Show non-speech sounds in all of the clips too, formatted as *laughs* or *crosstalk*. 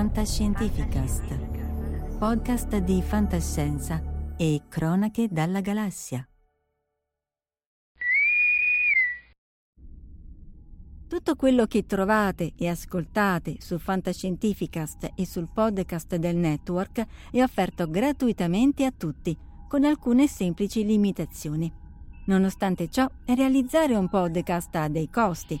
Fantascientificast, podcast di fantascienza e cronache dalla galassia. Tutto quello che trovate e ascoltate su Fantascientificast e sul podcast del network è offerto gratuitamente a tutti, con alcune semplici limitazioni. Nonostante ciò, realizzare un podcast ha dei costi.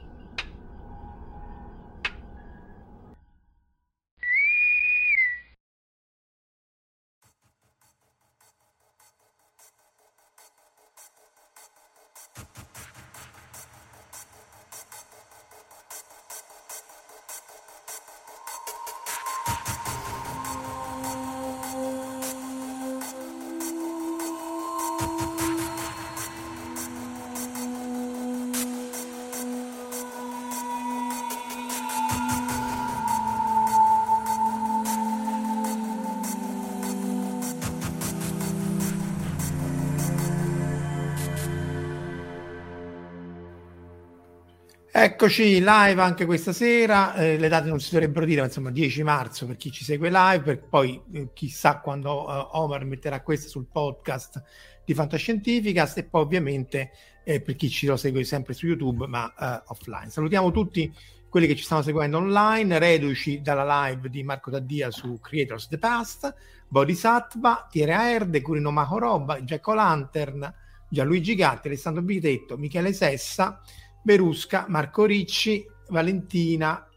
Eccoci live anche questa sera, eh, le date non si dovrebbero dire, ma insomma 10 marzo per chi ci segue live, per poi eh, chissà quando eh, Omar metterà questo sul podcast di Fantascientificast e poi ovviamente eh, per chi ci lo segue sempre su YouTube ma eh, offline. Salutiamo tutti quelli che ci stanno seguendo online, reduci dalla live di Marco Taddia su Creators the Past, Bodhisattva, Tiere Aerde, Curino Mahoroba, Jack Lantern, Gianluigi Gatti, Alessandro Bitetto, Michele Sessa, Berusca, Marco Ricci, Valentina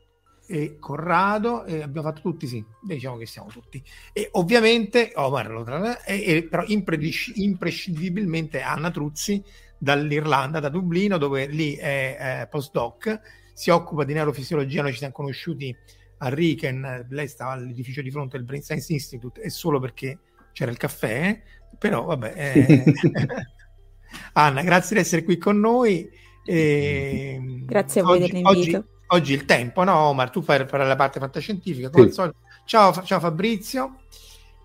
e Corrado, e abbiamo fatto tutti, sì, diciamo che siamo tutti. E ovviamente, Omar, oh, e, e, però imprescindibilmente Anna Truzzi dall'Irlanda, da Dublino, dove lì è, è postdoc, si occupa di neurofisiologia, noi ci siamo conosciuti a Riken, lei stava all'edificio di fronte del Brain Science Institute e solo perché c'era il caffè, però vabbè. Eh... *laughs* Anna, grazie di essere qui con noi. E, Grazie a voi oggi, dell'invito. Oggi, oggi, il tempo, no Omar? Tu fai, fai la parte fantascientifica, come sì. Ciao, ciao Fabrizio.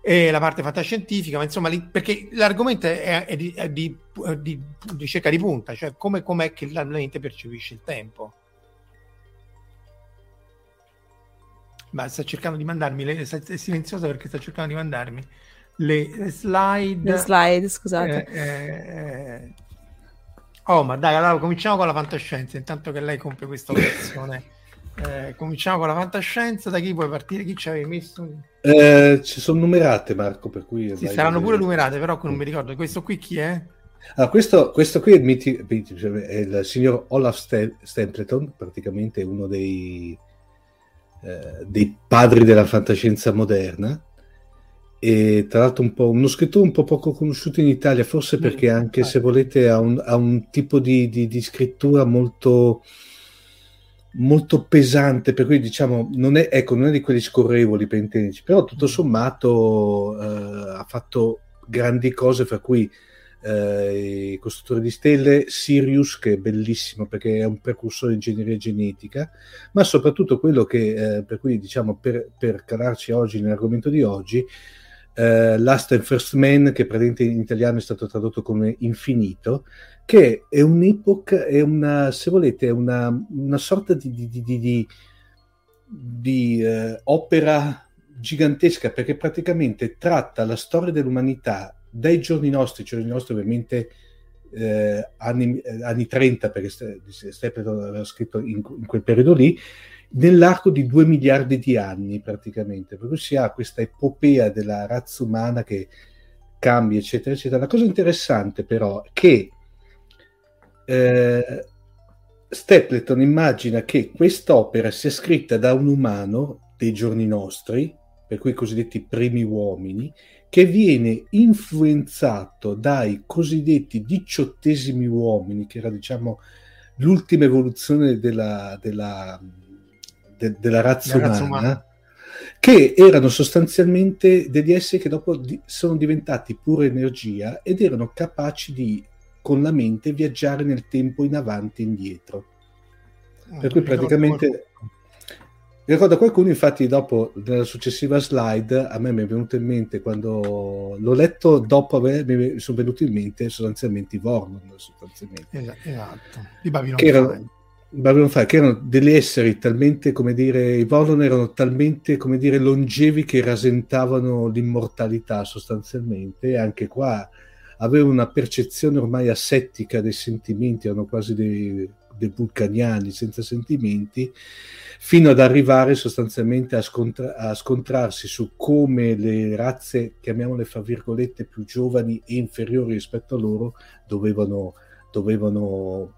E la parte fantascientifica, ma insomma, li, perché l'argomento è, è, di, è di, di, di, ricerca di punta, cioè come è che la mente percepisce il tempo. Ma sta cercando di mandarmi, le, è silenziosa perché sta cercando di mandarmi le, le slide. Le slide, scusate. Eh, eh, Oh, ma dai, allora cominciamo con la fantascienza, intanto che lei compie questa operazione. *laughs* Eh, cominciamo con la fantascienza, da chi puoi partire? Chi ci avevi messo? Eh, ci sono numerate, Marco, per cui... Sì, saranno pure numerate, però non mi ricordo. Questo qui chi è? Allora, questo, questo, qui è il, miti, è il signor Olaf Stempleton, praticamente uno dei, eh, dei padri della fantascienza moderna, e tra l'altro un uno scrittore un po' poco conosciuto in Italia, forse mm, perché anche se volete ha un, ha un tipo di, di, di, scrittura molto, molto pesante, per cui diciamo non è, ecco, non è di quelli scorrevoli per intenderci, però tutto mm. sommato eh, ha fatto grandi cose, fra cui eh, i costruttori di stelle, Sirius, che è bellissimo perché è un precursore di ingegneria genetica, ma soprattutto quello che, eh, per cui diciamo, per, per calarci oggi nell'argomento di oggi, eh, Last and First Man, che praticamente in italiano è stato tradotto come Infinito, che è un'epoca, è una, se volete, è una, una sorta di, di, di, di, eh, opera gigantesca perché praticamente tratta la storia dell'umanità dai giorni nostri, giorni nostri ovviamente eh, anni, eh, anni, 30 perché Stapleton aveva scritto in, in quel periodo lì nell'arco di due miliardi di anni praticamente, per cui si ha questa epopea della razza umana che cambia, eccetera, eccetera. La cosa interessante però è che eh, Stapleton immagina che quest'opera sia scritta da un umano dei giorni nostri, per cui i cosiddetti primi uomini, che viene influenzato dai cosiddetti diciottesimi uomini, che era diciamo l'ultima evoluzione della, della de, della razza, umana, razza umana, che erano sostanzialmente degli esseri che dopo di, sono diventati pura energia ed erano capaci di, con la mente, viaggiare nel tempo in avanti e indietro. Ah, per cui praticamente... Ricordo qualcuno, infatti, dopo nella successiva slide, a me mi è venuto in mente quando l'ho letto, dopo aver, mi sono venuti in mente sostanzialmente i Vorlon. Sostanzialmente. Esatto, di Babylon che erano, Babylon 5, che erano degli esseri talmente, come dire, i Vorlon erano talmente, come dire, longevi che rasentavano l'immortalità sostanzialmente, e anche qua avevano una percezione ormai asettica dei sentimenti, erano quasi dei, dei vulcaniani senza sentimenti, fino ad arrivare sostanzialmente a, scontra- a scontrarsi su come le razze, chiamiamole fra virgolette, più giovani e inferiori rispetto a loro, dovevano, dovevano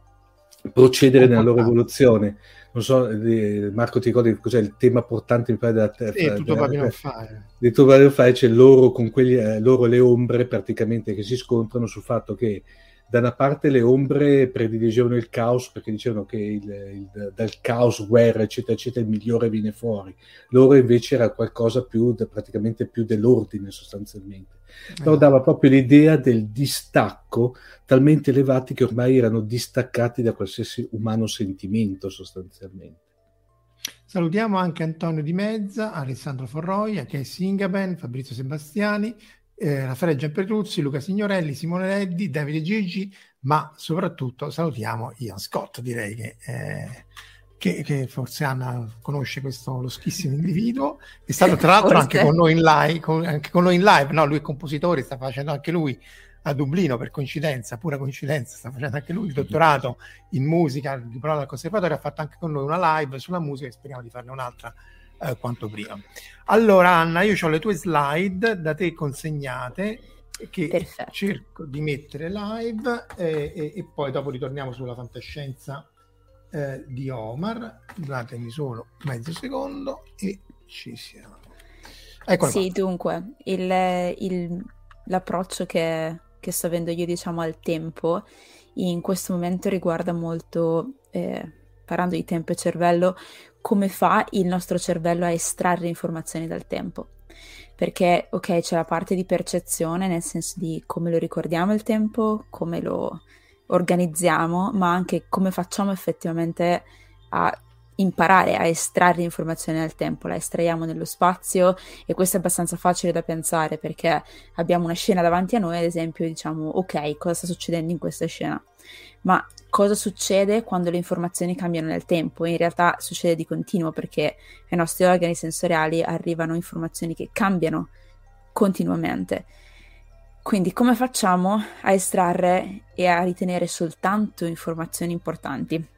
procedere nella loro evoluzione. Non so, eh, Marco, ti ricordi cos'è il tema portante mi pare della Terra? Sì, tutto Babylon 5. Di tutto Babylon 5 c'è loro con quelli, eh, loro le ombre praticamente che si scontrano sul fatto che da una parte le ombre prediligevano il caos perché dicevano che il, il, dal caos, guerra, eccetera, eccetera, il migliore viene fuori. Loro invece era qualcosa più, praticamente più dell'ordine sostanzialmente però dava proprio l'idea del distacco talmente elevati che ormai erano distaccati da qualsiasi umano sentimento sostanzialmente. Salutiamo anche Antonio Di Mezza, Alessandro Forroia, che è Singaben, Fabrizio Sebastiani, eh, Raffaele Giampetruzzi, Luca Signorelli, Simone Reddi, Davide Gigi, ma soprattutto salutiamo Ian Scott, direi che eh, che, che, forse Anna conosce questo loschissimo individuo, è stato tra l'altro anche con noi in live, con, anche con noi in live, no? lui è compositore, sta facendo anche lui a Dublino per coincidenza, pura coincidenza, sta facendo anche lui il dottorato in musica, il diploma al conservatorio, ha fatto anche con noi una live sulla musica e speriamo di farne un'altra eh, quanto prima. Allora Anna, io ho le tue slide da te consegnate che Perfetto. cerco di mettere live e, e, e poi dopo ritorniamo sulla fantascienza eh, di Omar. Datemi solo mezzo secondo e ci siamo. Eccola sì, qua. dunque, il, il, l'approccio che, che, sto avendo io, diciamo, al tempo in questo momento riguarda molto, eh, parlando di tempo e cervello, come fa il nostro cervello a estrarre informazioni dal tempo. Perché, ok, c'è la parte di percezione, nel senso di come lo ricordiamo il tempo, come lo, organizziamo, ma anche come facciamo effettivamente a imparare a estrarre informazioni dal tempo, la estraiamo nello spazio e questo è abbastanza facile da pensare perché abbiamo una scena davanti a noi, ad esempio, diciamo ok, cosa sta succedendo in questa scena? Ma cosa succede quando le informazioni cambiano nel tempo? In realtà succede di continuo perché ai nostri organi sensoriali arrivano informazioni che cambiano continuamente quindi come facciamo a estrarre e a ritenere soltanto informazioni importanti?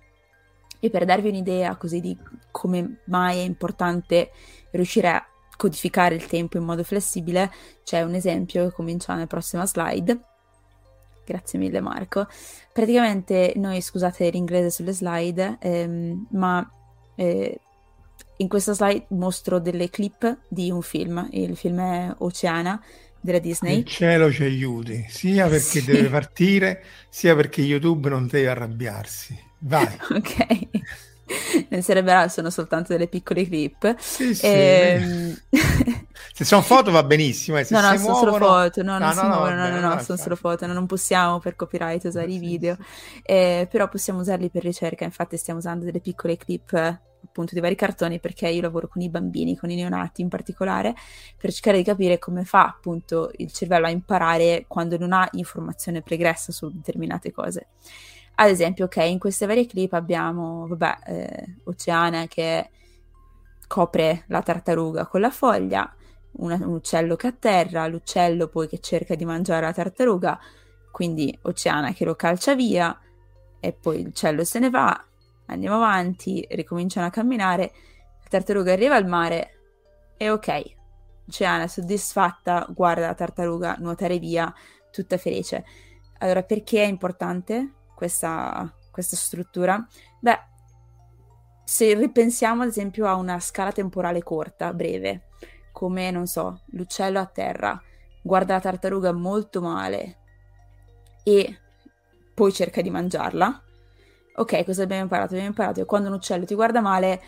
E per darvi un'idea così di come mai è importante riuscire a codificare il tempo in modo flessibile, c'è un esempio che comincia nella prossima slide. Grazie mille Marco. Praticamente noi, scusate l'inglese sulle slide, ehm, ma eh, in questa slide mostro delle clip di un film. Il film è Oceana della Disney. Il cielo ci aiuti, sia perché sì. deve partire, sia perché YouTube non deve arrabbiarsi. Vai. *laughs* ok. *laughs* Nel cerebrale sono soltanto delle piccole clip. Sì, sì. E... Ehm, *laughs* se sono foto va benissimo. Eh. Se no, no, sono muovono... solo foto. No, no, no, no, muovono, no, no, no, sono solo foto. Non possiamo per copyright usare i video. Eh, però possiamo usarli per ricerca. Infatti, stiamo usando delle piccole clip appunto di vari cartoni perché io lavoro con i bambini, con i neonati in particolare, per cercare di capire come fa appunto il cervello a imparare quando non ha informazione pregressa su determinate cose. Ad esempio, ok, in queste varie clip abbiamo, vabbè, eh, Oceana che copre la tartaruga con la foglia, una, un uccello che atterra, l'uccello poi che cerca di mangiare la tartaruga, quindi Oceana che lo calcia via e poi l'uccello se ne va, andiamo avanti, ricominciano a camminare, la tartaruga arriva al mare e ok, Oceana soddisfatta guarda la tartaruga nuotare via, tutta felice. Allora perché è importante? Questa, questa struttura? Beh, se ripensiamo ad esempio a una scala temporale corta, breve, come, non so, l'uccello a terra, guarda la tartaruga molto male e poi cerca di mangiarla. Ok, cosa abbiamo imparato? Abbiamo imparato che quando un uccello ti guarda male,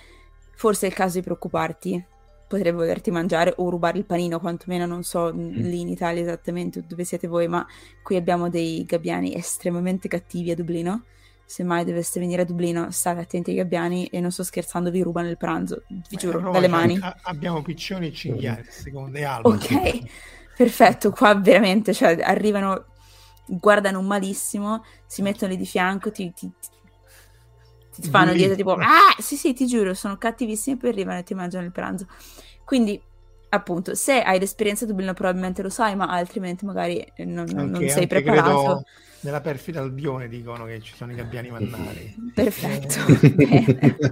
forse è il caso di preoccuparti. Potrebbe volerti mangiare o rubare il panino, quantomeno non so mm. lì in Italia esattamente dove siete voi, ma qui abbiamo dei gabbiani estremamente cattivi a Dublino. Se mai doveste venire a Dublino, state attenti ai gabbiani e non sto scherzando, vi rubano il pranzo, vi Beh, giuro, dalle cioè, mani. A- abbiamo piccioni e cinghiali, secondo le albe. Ok, perfetto, qua veramente, cioè, arrivano, guardano malissimo, si mettono lì di fianco, ti, ti, ti fanno dietro tipo ah sì sì ti giuro sono cattivissimi poi arrivano e ti mangiano il pranzo. Quindi appunto se hai l'esperienza Dublino probabilmente lo sai ma altrimenti magari non, anche, non sei preparato. nella perfida Albione dicono che ci sono i gabbiani mannari *laughs* perfetto.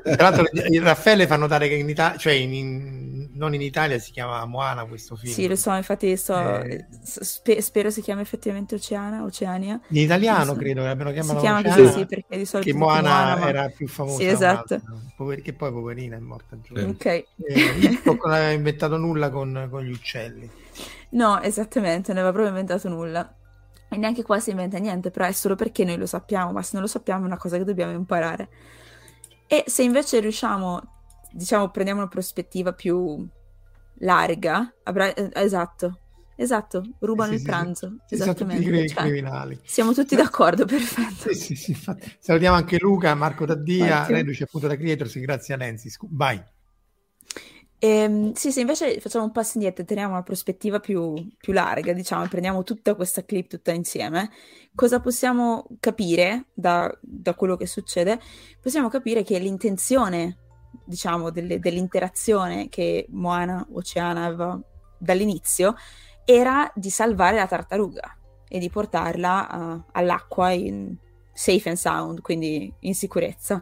Tra l'altro il Raffaele fa notare che in Italia cioè in, in non in Italia si chiama Moana questo film. Sì, lo so, infatti so, eh, spe- spero si chiami effettivamente Oceana, Oceania. In italiano so. credo che l'abbiano chiamato Si chiama Oceana, così, sì, perché di solito che Moana, Moana era più famosa. Sì, esatto. Pover- che poi poverina è morta giù. Ok. Eh, non aveva inventato nulla con, con gli uccelli. No, esattamente, non aveva proprio inventato nulla. E neanche qua si inventa niente, però è solo perché noi lo sappiamo, ma se non lo sappiamo è una cosa che dobbiamo imparare. E se invece riusciamo diciamo, prendiamo una prospettiva più larga, avrà, eh, esatto, esatto, rubano sì, il pranzo, sì, esattamente. Cri- cioè, criminali. Siamo tutti d'accordo, perfetto. Sì, sì, Salutiamo anche Luca, Marco Taddia, reduce appunto da Creators, grazie a Lenzi. Vai. Ehm, sì, se invece facciamo un passo indietro e teniamo una prospettiva più, più larga, diciamo, prendiamo tutta questa clip tutta insieme, cosa possiamo capire da, da quello che succede? Possiamo capire che l'intenzione diciamo, delle, dell'interazione che Moana Oceana aveva dall'inizio era di salvare la tartaruga e di portarla uh, all'acqua in safe and sound, quindi in sicurezza.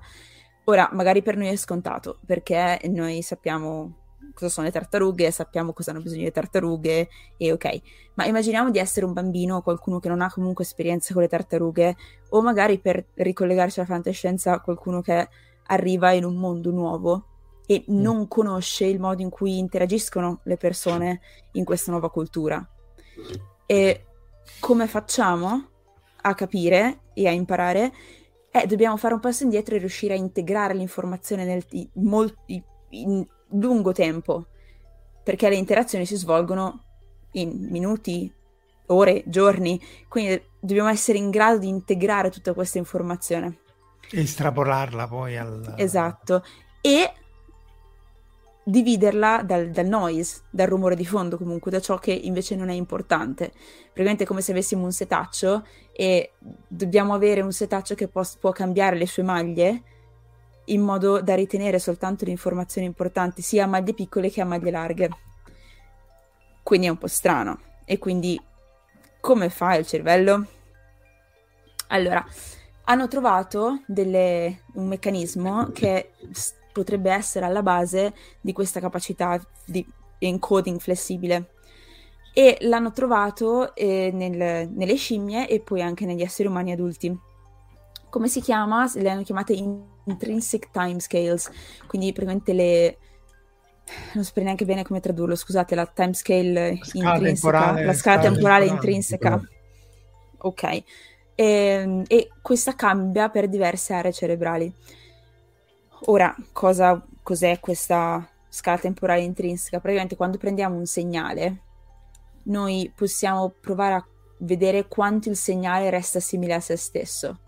Ora, magari per noi è scontato, perché noi sappiamo cosa sono le tartarughe, sappiamo cosa hanno bisogno le tartarughe e ok. Ma immaginiamo di essere un bambino o qualcuno che non ha comunque esperienza con le tartarughe o magari per ricollegarci alla fantascienza qualcuno che arriva in un mondo nuovo e mm. non conosce il modo in cui interagiscono le persone in questa nuova cultura. E come facciamo a capire e a imparare? Eh, dobbiamo fare un passo indietro e riuscire a integrare l'informazione nel, in, molti, in lungo tempo, perché le interazioni si svolgono in minuti, ore, giorni, quindi dobbiamo essere in grado di integrare tutta questa informazione. Estrapolarla poi al... Esatto. E dividerla dal, dal, noise, dal rumore di fondo comunque, da ciò che invece non è importante. Praticamente è come se avessimo un setaccio e dobbiamo avere un setaccio che può, può cambiare le sue maglie in modo da ritenere soltanto le informazioni importanti sia a maglie piccole che a maglie larghe. Quindi è un po' strano. E quindi come fa il cervello? Allora, hanno trovato delle, un meccanismo che s- potrebbe essere alla base di questa capacità di encoding flessibile. e l'hanno trovato eh, nel, nelle scimmie e poi anche negli esseri umani adulti. Come si chiama? Le hanno chiamate intrinsic timescales, quindi praticamente le... non saprei neanche bene come tradurlo, scusate, la timescale intrinseca, la scala temporale, intrinseca. Ok. E, ehm, e questa cambia per diverse aree cerebrali. Ora, cosa, cos'è questa scala temporale intrinseca? Praticamente quando prendiamo un segnale, noi possiamo provare a vedere quanto il segnale resta simile a se stesso.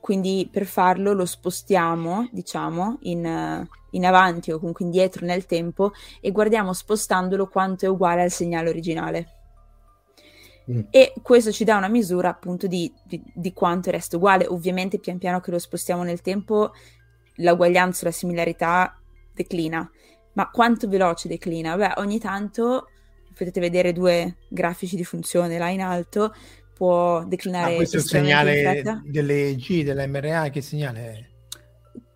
Quindi per farlo lo spostiamo, diciamo, in, in avanti o comunque indietro nel tempo e guardiamo spostandolo quanto è uguale al segnale originale. Mm. E questo ci dà una misura appunto di, di, di, quanto resta uguale. Ovviamente pian piano che lo spostiamo nel tempo l'uguaglianza, la similarità declina. Ma quanto veloce declina? Beh, ogni tanto potete vedere due grafici di funzione là in alto, può declinare. Ah, questo è il segnale delle G, dell'MRA, che segnale è?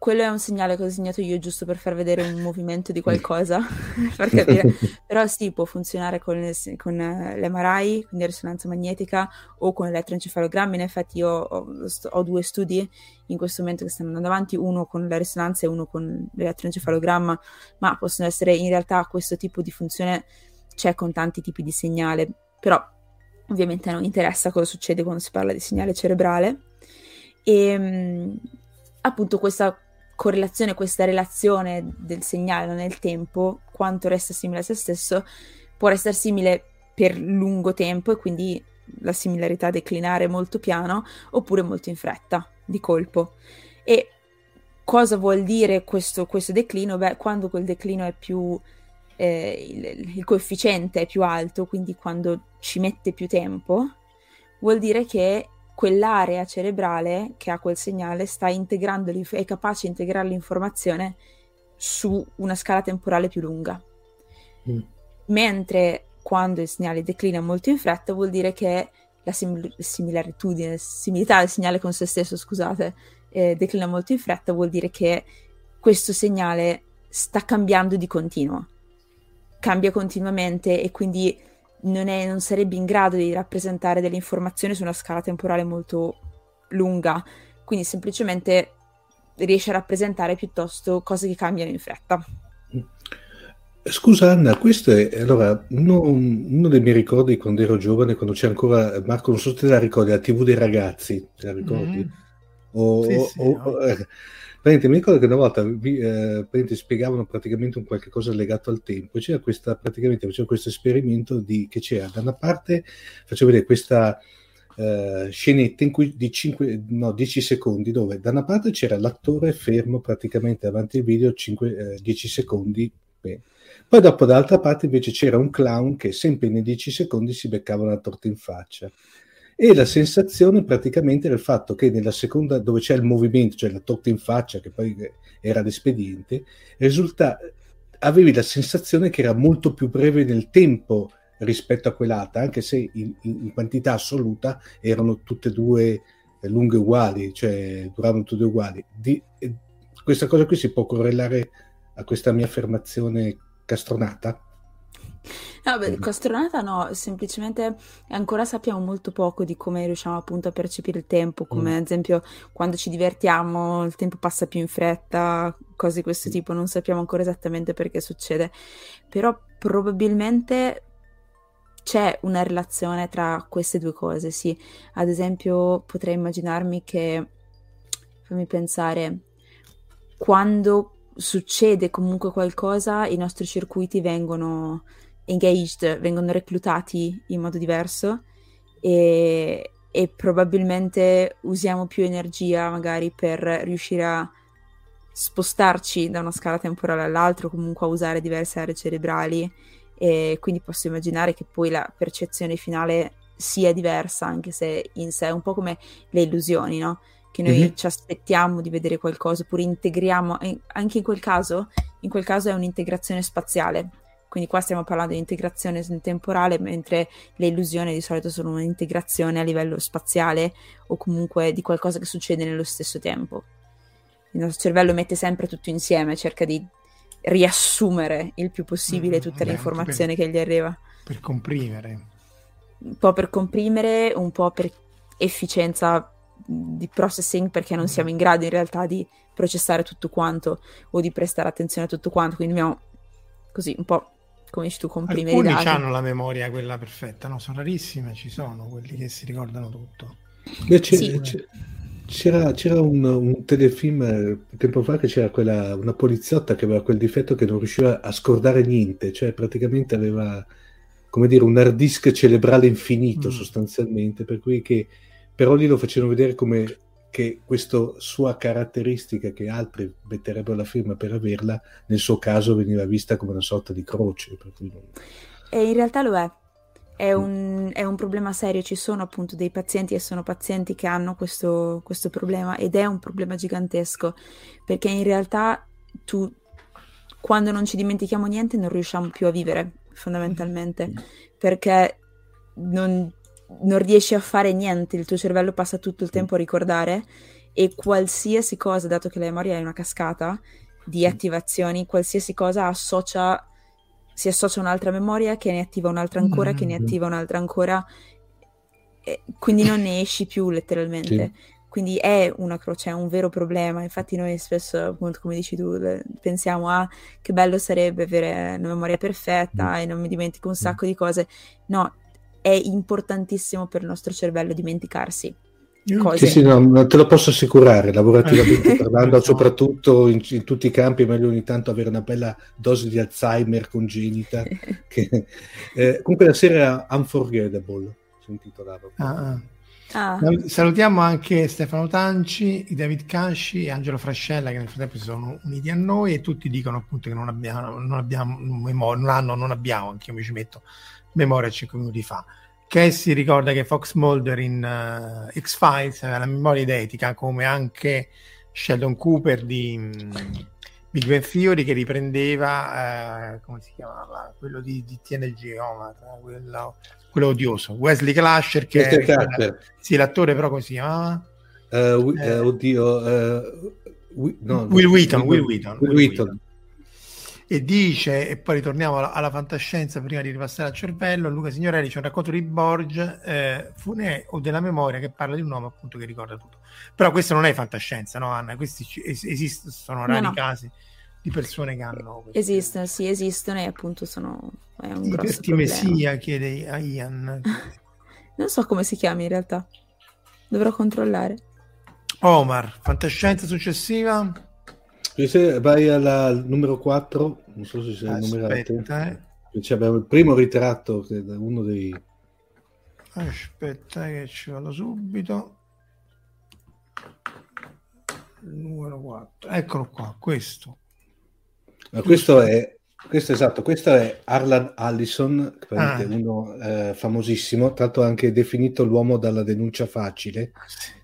Quello è un segnale che ho disegnato io giusto per far vedere un movimento di qualcosa, *laughs* per capire. *laughs* Però sì, può funzionare con, con l'MRI, quindi risonanza magnetica, o con l'elettroencefalogramma. In effetti io ho, ho, due studi in questo momento che stanno andando avanti, uno con la risonanza e uno con l'elettroencefalogramma, ma possono essere in realtà questo tipo di funzione c'è con tanti tipi di segnale, però ovviamente non interessa cosa succede quando si parla di segnale cerebrale. E ehm, appunto questa correlazione, questa relazione del segnale nel tempo, quanto resta simile a se stesso, può restare simile per lungo tempo e quindi la similarità declinare molto piano oppure molto in fretta, di colpo. E cosa vuol dire questo, questo declino? Beh, quando quel declino è più eh, il, il, coefficiente è più alto, quindi quando ci mette più tempo, vuol dire che quell'area cerebrale che ha quel segnale sta integrando, è capace di integrare l'informazione su una scala temporale più lunga. Mm. Mentre quando il segnale declina molto in fretta vuol dire che la simil- similaritudine, similità del segnale con se stesso, scusate, eh, declina molto in fretta, vuol dire che questo segnale sta cambiando di continuo cambia continuamente e quindi non, è, non sarebbe in grado di rappresentare delle informazioni su una scala temporale molto lunga, quindi semplicemente riesce a rappresentare piuttosto cose che cambiano in fretta. Scusa Anna, questo è allora uno, uno, dei miei ricordi quando ero giovane, quando c'è ancora Marco, non so se te la ricordi, la TV dei ragazzi, te la ricordi? Mm. O, sì, sì, o, no. Eh, Praticamente, mi ricordo che una volta vi, eh, spiegavano praticamente un qualche cosa legato al tempo c'era questa, praticamente faceva questo esperimento di, che c'era da una parte, faccio vedere questa uh, scenetta cui di 5, no, 10 secondi dove da una parte c'era l'attore fermo praticamente davanti al video 5, eh, 10 secondi beh. poi dopo dall'altra parte invece c'era un clown che sempre nei 10 secondi si beccava una torta in faccia e la sensazione praticamente era il fatto che nella seconda dove c'è il movimento, cioè la torta in faccia che poi era l'espediente, risulta, avevi la sensazione che era molto più breve nel tempo rispetto a quell'altra, anche se in, in quantità assoluta erano tutte e due lunghe uguali, cioè duravano tutte uguali. Di, questa cosa qui si può correlare a questa mia affermazione castronata? No, beh, costronata no, semplicemente ancora sappiamo molto poco di come riusciamo appunto a percepire il tempo, come mm. ad esempio quando ci divertiamo il tempo passa più in fretta, cose di questo mm. tipo, non sappiamo ancora esattamente perché succede, però probabilmente c'è una relazione tra queste due cose, sì. Ad esempio potrei immaginarmi che, fammi pensare, quando succede comunque qualcosa, i nostri circuiti vengono engaged, vengono reclutati in modo diverso e, e probabilmente usiamo più energia magari per riuscire a spostarci da una scala temporale all'altra, comunque a usare diverse aree cerebrali e quindi posso immaginare che poi la percezione finale sia diversa, anche se in sé è un po' come le illusioni, no? Che noi mm-hmm. ci aspettiamo di vedere qualcosa, oppure integriamo, anche in quel caso, in quel caso è un'integrazione spaziale, quindi qua stiamo parlando di integrazione temporale, mentre le illusioni di solito sono un'integrazione a livello spaziale o comunque di qualcosa che succede nello stesso tempo. Il nostro cervello mette sempre tutto insieme, cerca di riassumere il più possibile mm, tutta mm, l'informazione che gli arriva. Per comprimere. Un po' per comprimere, un po' per efficienza di processing perché non siamo in grado in realtà di processare tutto quanto o di prestare attenzione a tutto quanto, quindi dobbiamo così un po' come dici tu comprimere Alcuni i dati. hanno la memoria quella perfetta, no? Sono rarissime, ci sono quelli che si ricordano tutto. Beh, c'è, sì. c'era, c'era un, un, telefilm eh, tempo fa che c'era quella, una poliziotta che aveva quel difetto che non riusciva a scordare niente, cioè praticamente aveva come dire un hard disk cerebrale infinito mm. sostanzialmente, per cui che però lì lo facevano vedere come che questa sua caratteristica che altri metterebbero la firma per averla, nel suo caso veniva vista come una sorta di croce. Non... E in realtà lo è. È mm. un, è un, problema serio, ci sono appunto dei pazienti e sono pazienti che hanno questo, questo problema ed è un problema gigantesco perché in realtà tu quando non ci dimentichiamo niente non riusciamo più a vivere fondamentalmente mm. perché non, non riesci a fare niente, il tuo cervello passa tutto il tempo a ricordare e qualsiasi cosa, dato che la memoria è una cascata di attivazioni, qualsiasi cosa associa, si associa a un'altra memoria che ne attiva un'altra ancora, mm-hmm. che ne mm. attiva un'altra ancora, quindi non ne esci più letteralmente. Sì. Quindi è una croce, è un vero problema. Infatti, noi spesso, appunto, come dici tu, pensiamo a ah, che bello sarebbe avere una memoria perfetta mm. e non mi dimentico un sacco di cose. No, è importantissimo per il nostro cervello dimenticarsi. Cose. Sì, sì, no, te lo posso assicurare, lavorativamente *laughs* parlando, soprattutto in, in, tutti i campi, è meglio ogni tanto avere una bella dose di Alzheimer congenita. *laughs* che, eh, comunque la serie Unforgettable si intitolava. Ah, ah. Ah. Salutiamo anche Stefano Tanci, David Casci e Angelo Frascella che nel frattempo si sono uniti a noi e tutti dicono appunto che non abbiamo, non abbiamo non hanno, non abbiamo, anche io mi ci metto memoria 5 minuti fa. Cassie ricorda che Fox Mulder in uh, X-Files aveva la memoria identica, come anche Sheldon Cooper di um, Big Bang Theory che riprendeva, uh, come si chiamava, quello di, di TNG, Omar, quello, quello, odioso, Wesley Clasher, che è, sì, l'attore però come si chiamava? Uh, eh, oddio, no, Will Wheaton, Will Wheaton. Will Wheaton e dice, e poi ritorniamo alla, alla, fantascienza prima di ripassare al cervello, Luca Signorelli c'è un racconto di Borg eh, Funè o della memoria che parla di un uomo appunto che ricorda tutto. Però questo non è fantascienza, no Anna? Questi es- esistono, sono rari no, no. casi di persone che hanno... Questi... Esistono, sì, esistono e appunto sono... È un grosso Mesia chiede a Ian. *laughs* non so come si chiama in realtà, dovrò controllare. Omar, fantascienza successiva? Se vai al numero 4, non so se sei numerato. Eh. Abbiamo il primo ritratto che è uno dei. Aspetta, che ci vado subito. Il numero 4, eccolo qua, questo. Ma questo è, questo è esatto, questo è Arlan Allison, ah. uno eh, famosissimo, l'altro anche definito l'uomo dalla denuncia facile. Ah, sì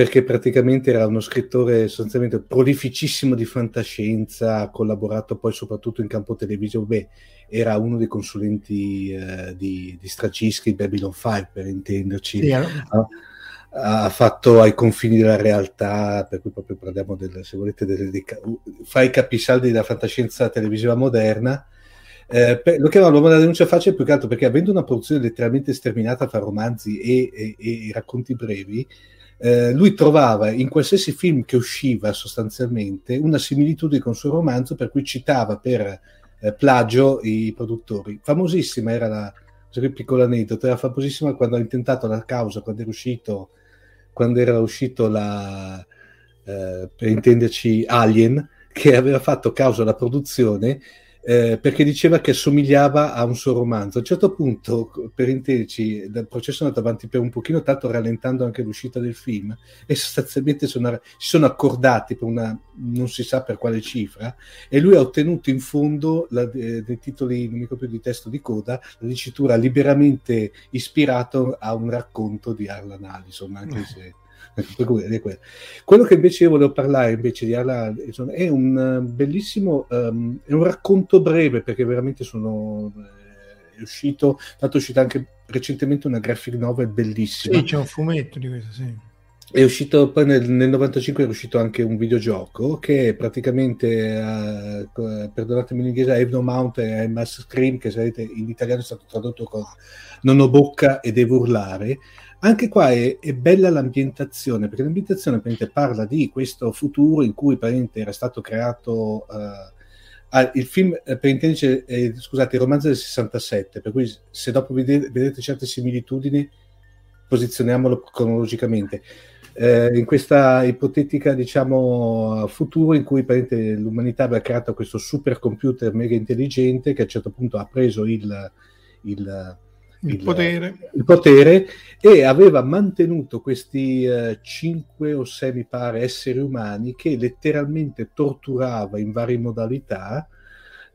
perché praticamente era uno scrittore sostanzialmente prolificissimo di fantascienza, ha collaborato poi soprattutto in campo televisivo, beh, era uno dei consulenti eh, di, di Straczynski, Babylon 5 per intenderci, allora. ha, ha, fatto ai confini della realtà, per cui proprio parliamo del, se volete, delle, dei, fra i capisaldi della fantascienza televisiva moderna, eh, per, lo chiamano l'uomo della denuncia facile più che altro perché avendo una produzione letteralmente sterminata fra romanzi e, e, e racconti brevi, eh, lui trovava in qualsiasi film che usciva sostanzialmente una similitudine con il suo romanzo per cui citava per eh, plagio i produttori. Famosissima era la, un piccolo aneddoto, era famosissima quando ha intentato la causa, quando era uscito, quando era uscito la, eh, per intenderci Alien, che aveva fatto causa alla produzione eh, perché diceva che assomigliava a un suo romanzo. A un certo punto, per intenderci, il processo è andato avanti per un pochino, tanto rallentando anche l'uscita del film, e sostanzialmente sono, si sono accordati per una non si sa per quale cifra, e lui ha ottenuto in fondo la, eh, dei titoli, non mi ricordo più di testo di coda, la dicitura liberamente ispirato a un racconto di Arlan Allison, anche *laughs* se quello che invece io volevo parlare invece di Arla è un eh, bellissimo um, è un racconto breve perché veramente sono eh, è uscito tanto è uscita anche recentemente una graphic novel bellissima. Sì c'è un fumetto di questo sì. È uscito poi nel, nel 95 è uscito anche un videogioco che praticamente uh, perdonatemi l'inglese Have No Mount e I Must Scream che sapete in italiano è stato tradotto con Non ho bocca e devo urlare anche qua è, è bella l'ambientazione perché l'ambientazione parla di questo futuro in cui era stato creato uh, Ah, il film, eh, per intenderci, scusate, il romanzo del 67, per cui se dopo vedete, vedete certe similitudini, posizioniamolo cronologicamente. Eh, in questa ipotetica diciamo futuro in cui l'umanità aveva creato questo supercomputer mega intelligente che a un certo punto ha preso il, il, il, il potere. potere. e aveva mantenuto questi eh, cinque o sei mi pare esseri umani che letteralmente torturava in varie modalità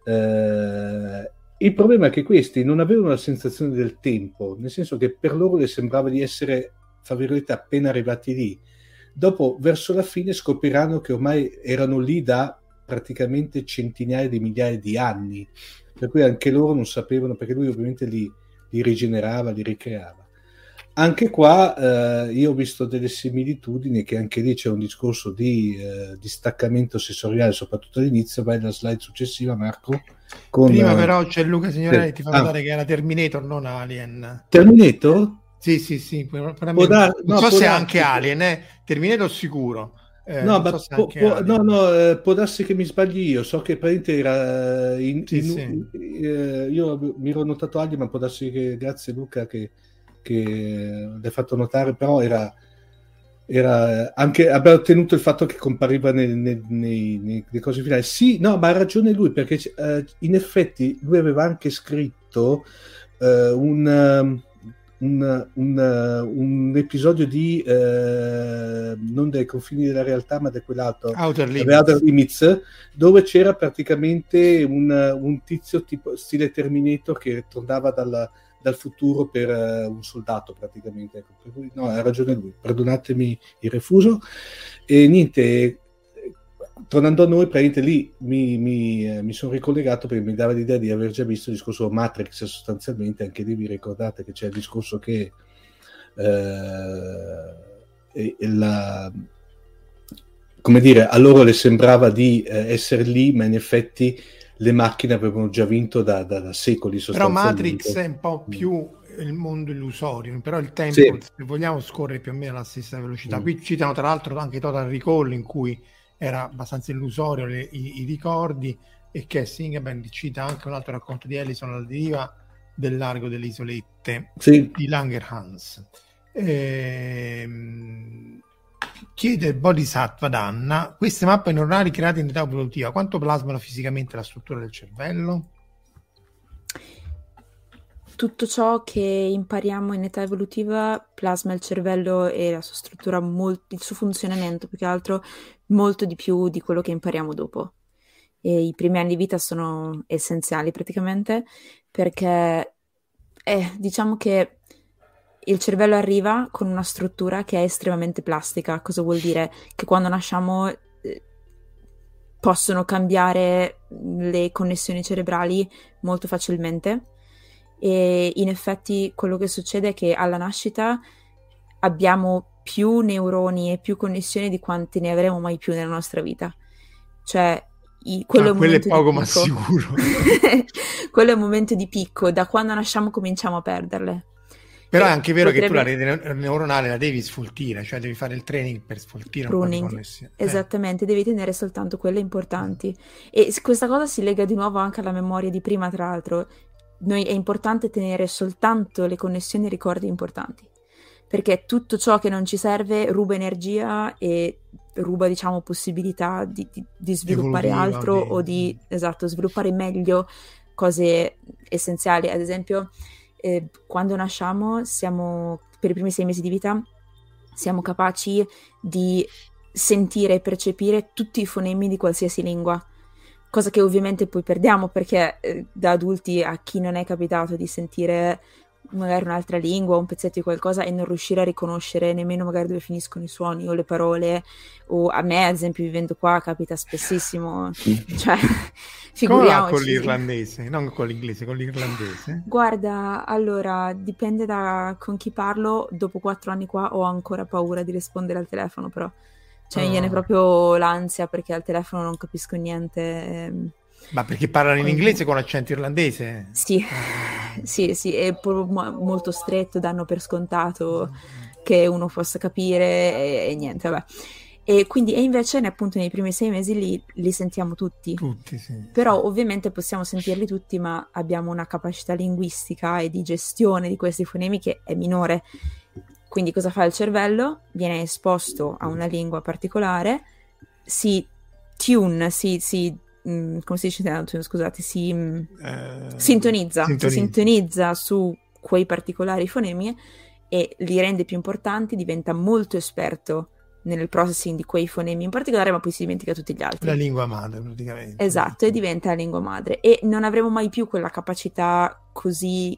eh, il problema è che questi non avevano la sensazione del tempo, nel senso che per loro le sembrava di essere fra virgolette, appena arrivati lì. Dopo, verso la fine, scopriranno che ormai erano lì da praticamente centinaia di migliaia di anni, per cui anche loro non sapevano, perché lui ovviamente li, li rigenerava, li ricreava. Anche qua eh, io ho visto delle similitudini che anche lì c'è un discorso di eh, distaccamento sensoriale, soprattutto all'inizio. Vai alla slide successiva, Marco. Con, Prima però c'è Luca Signorelli, ti fa ah. notare che era Terminator, non Alien. Terminator? Sì, sì, sì. Per me, dar, non no, so se è anche Alien, eh? Terminator sicuro. Eh, no, ma so può, può, no, no, eh, può darsi che mi sbagli io. So che praticamente era eh, in, sì, in, sì. Eh, io mi ero notato Alien, ma può darsi che grazie Luca che, che l'hai fatto notare, però era, era anche abbiamo ottenuto il fatto che compariva nei, nei, nei, nei cose finali. Sì, no, ma ha ragione lui perché uh, in effetti lui aveva anche scritto uh, un. Un, un, un episodio di eh, non dai confini della realtà, ma di quell'altro Outer Limits, Outer Limits dove c'era praticamente un, un, tizio tipo stile Terminator che tornava dal, dal futuro per uh, un soldato praticamente. Ecco, per cui, no, ha ragione lui, perdonatemi il refuso. E niente, tornando a noi, praticamente lì mi, mi, eh, mi, sono ricollegato perché mi dava l'idea di aver già visto il discorso Matrix sostanzialmente, anche lì vi ricordate che c'è il discorso che eh, la, come dire, a loro le sembrava di eh, essere lì, ma in effetti le macchine avevano già vinto da, da, da secoli Però Matrix è un po' più il mondo illusorio, però il tempo, sì. se vogliamo, scorre più o meno alla stessa velocità. Mm. Qui citano tra l'altro anche Total Recall in cui era abbastanza illusorio le, i, i, ricordi e che Singaband cita anche un altro racconto di Ellison alla deriva del largo delle isolette sì. di Langerhans. Ehm, chiede Bodhisattva Danna, queste mappe neuronali create in età evolutiva, quanto plasmano fisicamente la struttura del cervello? tutto ciò che impariamo in età evolutiva plasma il cervello e la sua struttura, molto, il suo funzionamento più che altro, molto di più di quello che impariamo dopo. E I primi anni di vita sono essenziali praticamente perché eh, diciamo che il cervello arriva con una struttura che è estremamente plastica. Cosa vuol dire? Che quando nasciamo eh, possono cambiare le connessioni cerebrali molto facilmente e in effetti quello che succede è che alla nascita abbiamo più neuroni e più connessioni di quanti ne avremo mai più nella nostra vita. Cioè, i, quello, ah, è, quello è poco ma sicuro. *laughs* quello è un momento di picco, da quando nasciamo cominciamo a perderle. Però è anche vero potrebbe... che tu la rete neuronale la devi sfoltire, cioè devi fare il training per sfoltire Pruning. un po' eh. Esattamente, devi tenere soltanto quelle importanti. E questa cosa si lega di nuovo anche alla memoria di prima, tra l'altro noi è importante tenere soltanto le connessioni e ricordi importanti, perché tutto ciò che non ci serve ruba energia e ruba, diciamo, possibilità di, di, di sviluppare Evolutiva, altro di... o di, esatto, sviluppare meglio cose essenziali. Ad esempio, eh, quando nasciamo, siamo, per i primi sei mesi di vita, siamo capaci di sentire e percepire tutti i fonemi di qualsiasi lingua cosa che ovviamente poi perdiamo perché eh, da adulti a chi non è capitato di sentire magari un'altra lingua, un pezzetto di qualcosa e non riuscire a riconoscere nemmeno magari dove finiscono i suoni o le parole o a me ad esempio vivendo qua capita spessissimo, *laughs* cioè *laughs* figuriamoci. con l'irlandese, non con l'inglese, con l'irlandese? Guarda, allora dipende da con chi parlo, dopo quattro anni qua ho ancora paura di rispondere al telefono però, cioè oh. mi viene ah. proprio l'ansia perché al telefono non capisco niente. Ehm ma perché parlano in inglese con l'accento irlandese? Sì, ah. sì, sì, è molto stretto, danno per scontato che uno possa capire e, e niente, vabbè. E quindi, e invece appunto nei primi sei mesi li, li sentiamo tutti. Tutti, sì. Però ovviamente possiamo sentirli tutti, ma abbiamo una capacità linguistica e di gestione di questi fonemi che è minore. Quindi cosa fa il cervello? Viene esposto a una lingua particolare, si tune, si, si Mm, come si dice scusate, si mm, eh, sintonizza, sintonizza. Si sintonizza su quei particolari fonemi e li rende più importanti, diventa molto esperto nel processing di quei fonemi in particolare, ma poi si dimentica tutti gli altri. La lingua madre, praticamente. Esatto, e diventa la lingua madre. E non avremo mai più quella capacità così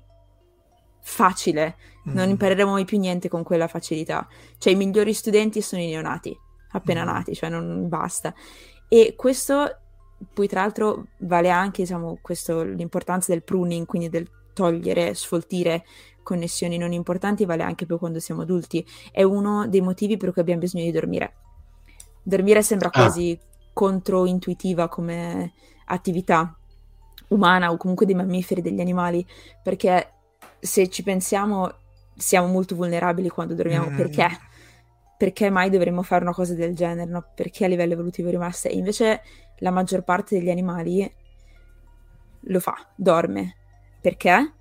facile, mm. non impareremo mai più niente con quella facilità. Cioè, i migliori studenti sono i neonati, appena mm. nati, cioè non basta. E questo poi tra l'altro vale anche diciamo, questo, l'importanza del pruning, quindi del togliere, sfoltire connessioni non importanti, vale anche per quando siamo adulti. È uno dei motivi per cui abbiamo bisogno di dormire. Dormire sembra ah. quasi controintuitiva come attività umana o comunque dei mammiferi, degli animali, perché se ci pensiamo siamo molto vulnerabili quando dormiamo. Mm. Perché? Perché mai dovremmo fare una cosa del genere? No? Perché a livello evolutivo è rimasta? E invece la maggior parte degli animali lo fa, dorme. Perché?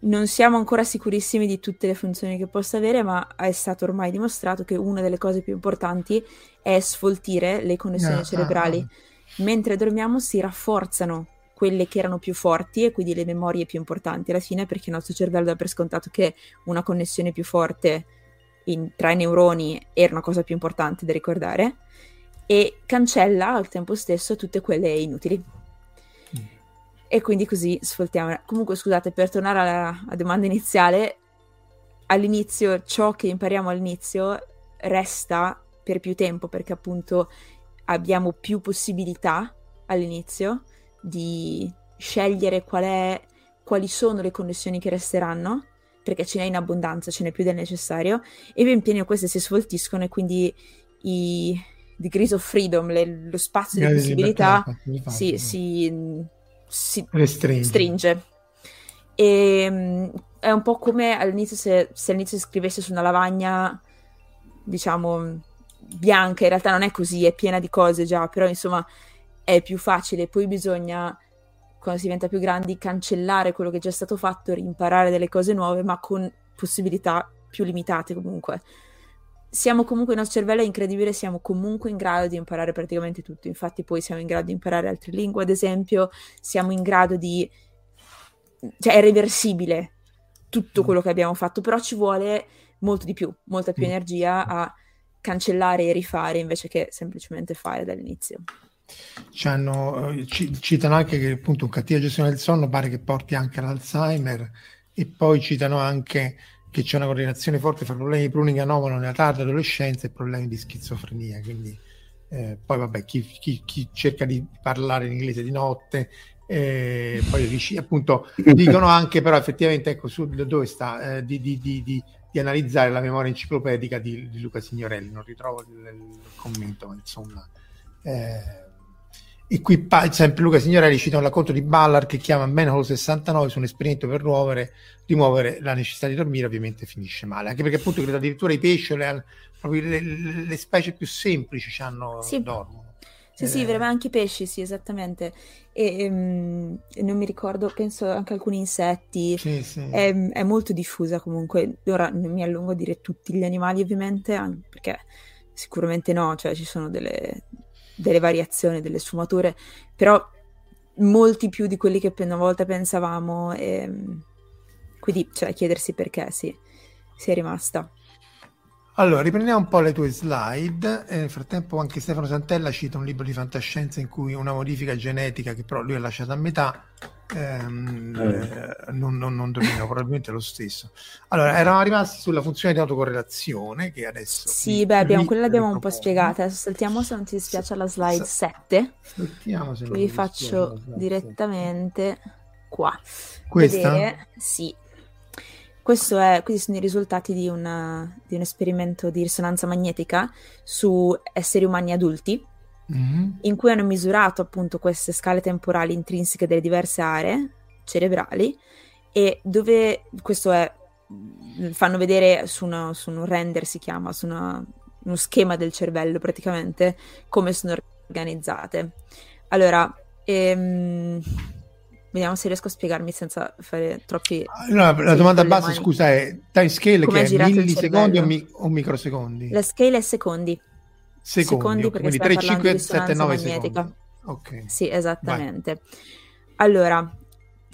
Non siamo ancora sicurissimi di tutte le funzioni che possa avere, ma è stato ormai dimostrato che una delle cose più importanti è sfoltire le connessioni ah, cerebrali. Ah, ah. Mentre dormiamo si rafforzano quelle che erano più forti e quindi le memorie più importanti alla fine perché il nostro cervello dà per scontato che una connessione più forte in, tra i neuroni era una cosa più importante da ricordare e cancella al tempo stesso tutte quelle inutili. Mm. E quindi così sfoltiamo. Comunque, scusate, per tornare alla, alla domanda iniziale, all'inizio ciò che impariamo all'inizio resta per più tempo perché appunto abbiamo più possibilità all'inizio di scegliere qual è, quali sono le connessioni che resteranno perché ce n'è in abbondanza, ce n'è più del necessario e ben pieno queste si svoltiscono e quindi i, degrees of freedom, le, lo spazio di possibilità si, si, si restringe. Stringe. E um, è un po' come all'inizio se, se all'inizio si scrivesse su una lavagna, diciamo, bianca, in realtà non è così, è piena di cose già, però insomma è più facile, poi bisogna quando si diventa più grandi cancellare quello che è già stato fatto, rimparare delle cose nuove, ma con possibilità più limitate comunque siamo comunque, il nostro cervello è incredibile, siamo comunque in grado di imparare praticamente tutto. Infatti, poi siamo in grado di imparare altre lingue, ad esempio, siamo in grado di. cioè, è reversibile tutto mm. quello che abbiamo fatto, però ci vuole molto di più, molta più mm. energia a cancellare e rifare invece che semplicemente fare dall'inizio. Hanno, eh, c- citano anche che appunto un cattiva gestione del sonno pare che porti anche all'Alzheimer e poi citano anche che c'è una correlazione forte fra problemi di pruning anomalo nella tarda adolescenza e problemi di schizofrenia. Quindi, eh, poi, vabbè, chi, chi, chi, cerca di parlare in inglese di notte, eh, poi riesci, appunto, *laughs* dicono anche, però, effettivamente, ecco, su dove sta, eh, di, di, di, di, analizzare la memoria enciclopedica di, Luca Signorelli. Non ritrovo il, il commento, ma insomma. Eh, qui sempre Luca Signorelli cita un racconto di Ballard che chiama Manhole 69 su un esperimento per rimuovere, rimuovere, la necessità di dormire, ovviamente finisce male, anche perché appunto credo addirittura i pesci, le, le, le specie più semplici hanno, sì. dormono. Sì, eh. sì, veramente anche i pesci, sì, esattamente. E, um, non mi ricordo, penso anche alcuni insetti. Sì, sì. È, è, molto diffusa comunque. Ora non mi allungo a dire tutti gli animali, ovviamente, perché sicuramente no, cioè ci sono delle, delle variazioni, delle sfumature, però molti più di quelli che una volta pensavamo. E, ehm, quindi c'è da chiedersi perché sì, sia rimasta. Allora, riprendiamo un po' le tue slide. E nel frattempo anche Stefano Santella cita un libro di fantascienza in cui una modifica genetica che però lui ha lasciato a metà ehm, eh. non, non, non domino probabilmente lo stesso. Allora, eravamo rimasti sulla funzione di autocorrelazione che adesso... Sì, beh, abbiamo, quella l'abbiamo un po' spiegata. Adesso saltiamo se non ti dispiace alla slide 7. Saltiamo se non Vi faccio direttamente qua. Questa? Vedere, sì. Questo è, questi sono i risultati di, una, di un esperimento di risonanza magnetica su esseri umani adulti mm-hmm. in cui hanno misurato appunto queste scale temporali intrinseche delle diverse aree cerebrali e dove questo è fanno vedere su, una, su un render si chiama su una, uno schema del cervello praticamente come sono organizzate allora ehm, vediamo se riesco a spiegarmi senza fare troppi no, la domanda base scusa è time scale Come che è millisecondi o, mi- o microsecondi la scale è secondi secondi, secondi perché quindi 3, 5, 7, 9 secondi. Ok. Sì, esattamente. Vai. Allora,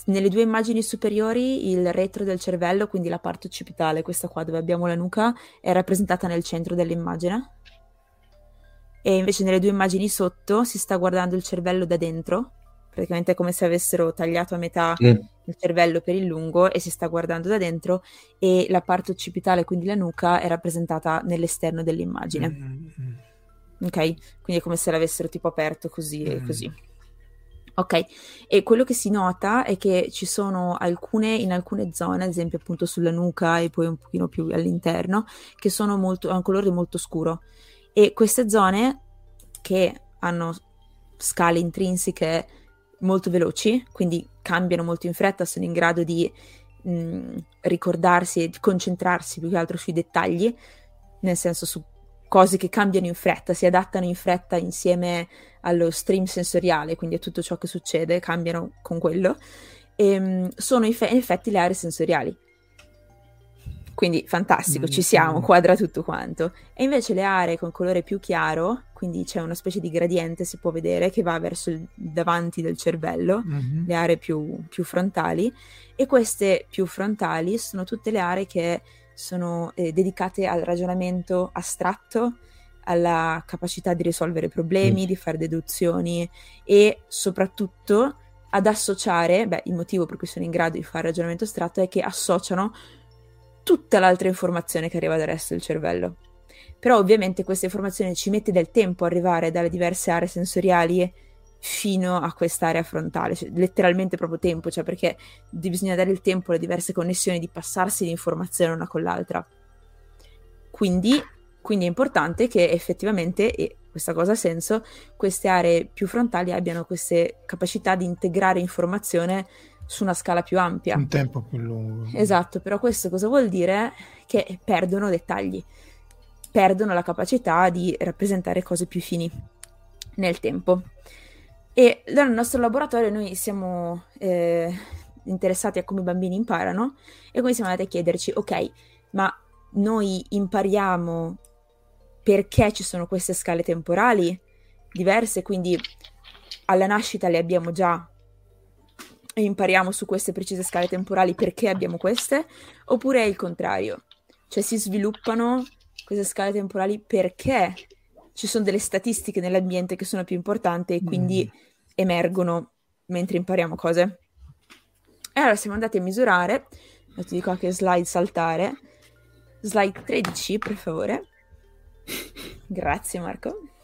nelle due immagini superiori il retro del cervello, quindi la parte occipitale, questa qua dove abbiamo la nuca, è rappresentata nel centro dell'immagine. E invece nelle due immagini sotto si sta guardando il cervello da dentro, praticamente è come se avessero tagliato a metà mm. il cervello per il lungo e si sta guardando da dentro e la parte occipitale, quindi la nuca, è rappresentata nell'esterno dell'immagine. Mm ok? Quindi è come se l'avessero tipo aperto così e mm. così. Ok, e quello che si nota è che ci sono alcune, in alcune zone, ad esempio appunto sulla nuca e poi un pochino più all'interno, che sono molto, hanno un colore molto scuro. E queste zone che hanno scale intrinseche molto veloci, quindi cambiano molto in fretta, sono in grado di mh, ricordarsi e di concentrarsi più che altro sui dettagli, nel senso su cose che cambiano in fretta, si adattano in fretta insieme allo stream sensoriale, quindi a tutto ciò che succede, cambiano con quello, e, um, sono in, fe- in, effetti le aree sensoriali. Quindi fantastico, ci siamo, quadra tutto quanto. E invece le aree con colore più chiaro, quindi c'è una specie di gradiente, si può vedere, che va verso il davanti del cervello, mm-hmm. le aree più, più frontali, e queste più frontali sono tutte le aree che sono eh, dedicate al ragionamento astratto, alla capacità di risolvere problemi, mm. di fare deduzioni e soprattutto ad associare, beh, il motivo per cui sono in grado di fare ragionamento astratto è che associano tutta l'altra informazione che arriva dal resto del cervello. Però ovviamente questa informazione ci mette del tempo a arrivare dalle diverse aree sensoriali fino a quest'area frontale, cioè, letteralmente proprio tempo, cioè perché bisogna dare il tempo alle diverse connessioni di passarsi l'informazione una con l'altra. Quindi, quindi è importante che effettivamente, e questa cosa ha senso, queste aree più frontali abbiano queste capacità di integrare informazione su una scala più ampia. Un tempo più lungo. Esatto, però questo cosa vuol dire? Che perdono dettagli, perdono la capacità di rappresentare cose più fini nel tempo. E nel nostro laboratorio noi siamo eh, interessati a come i bambini imparano e quindi siamo andati a chiederci, ok, ma noi impariamo perché ci sono queste scale temporali diverse, quindi alla nascita le abbiamo già e impariamo su queste precise scale temporali perché abbiamo queste, oppure è il contrario, cioè si sviluppano queste scale temporali perché ci sono delle statistiche nell'ambiente che sono più importanti e quindi mm emergono mentre impariamo cose. E allora siamo andati a misurare, ti dico a che slide saltare. Slide 13, per favore. *laughs* Grazie Marco.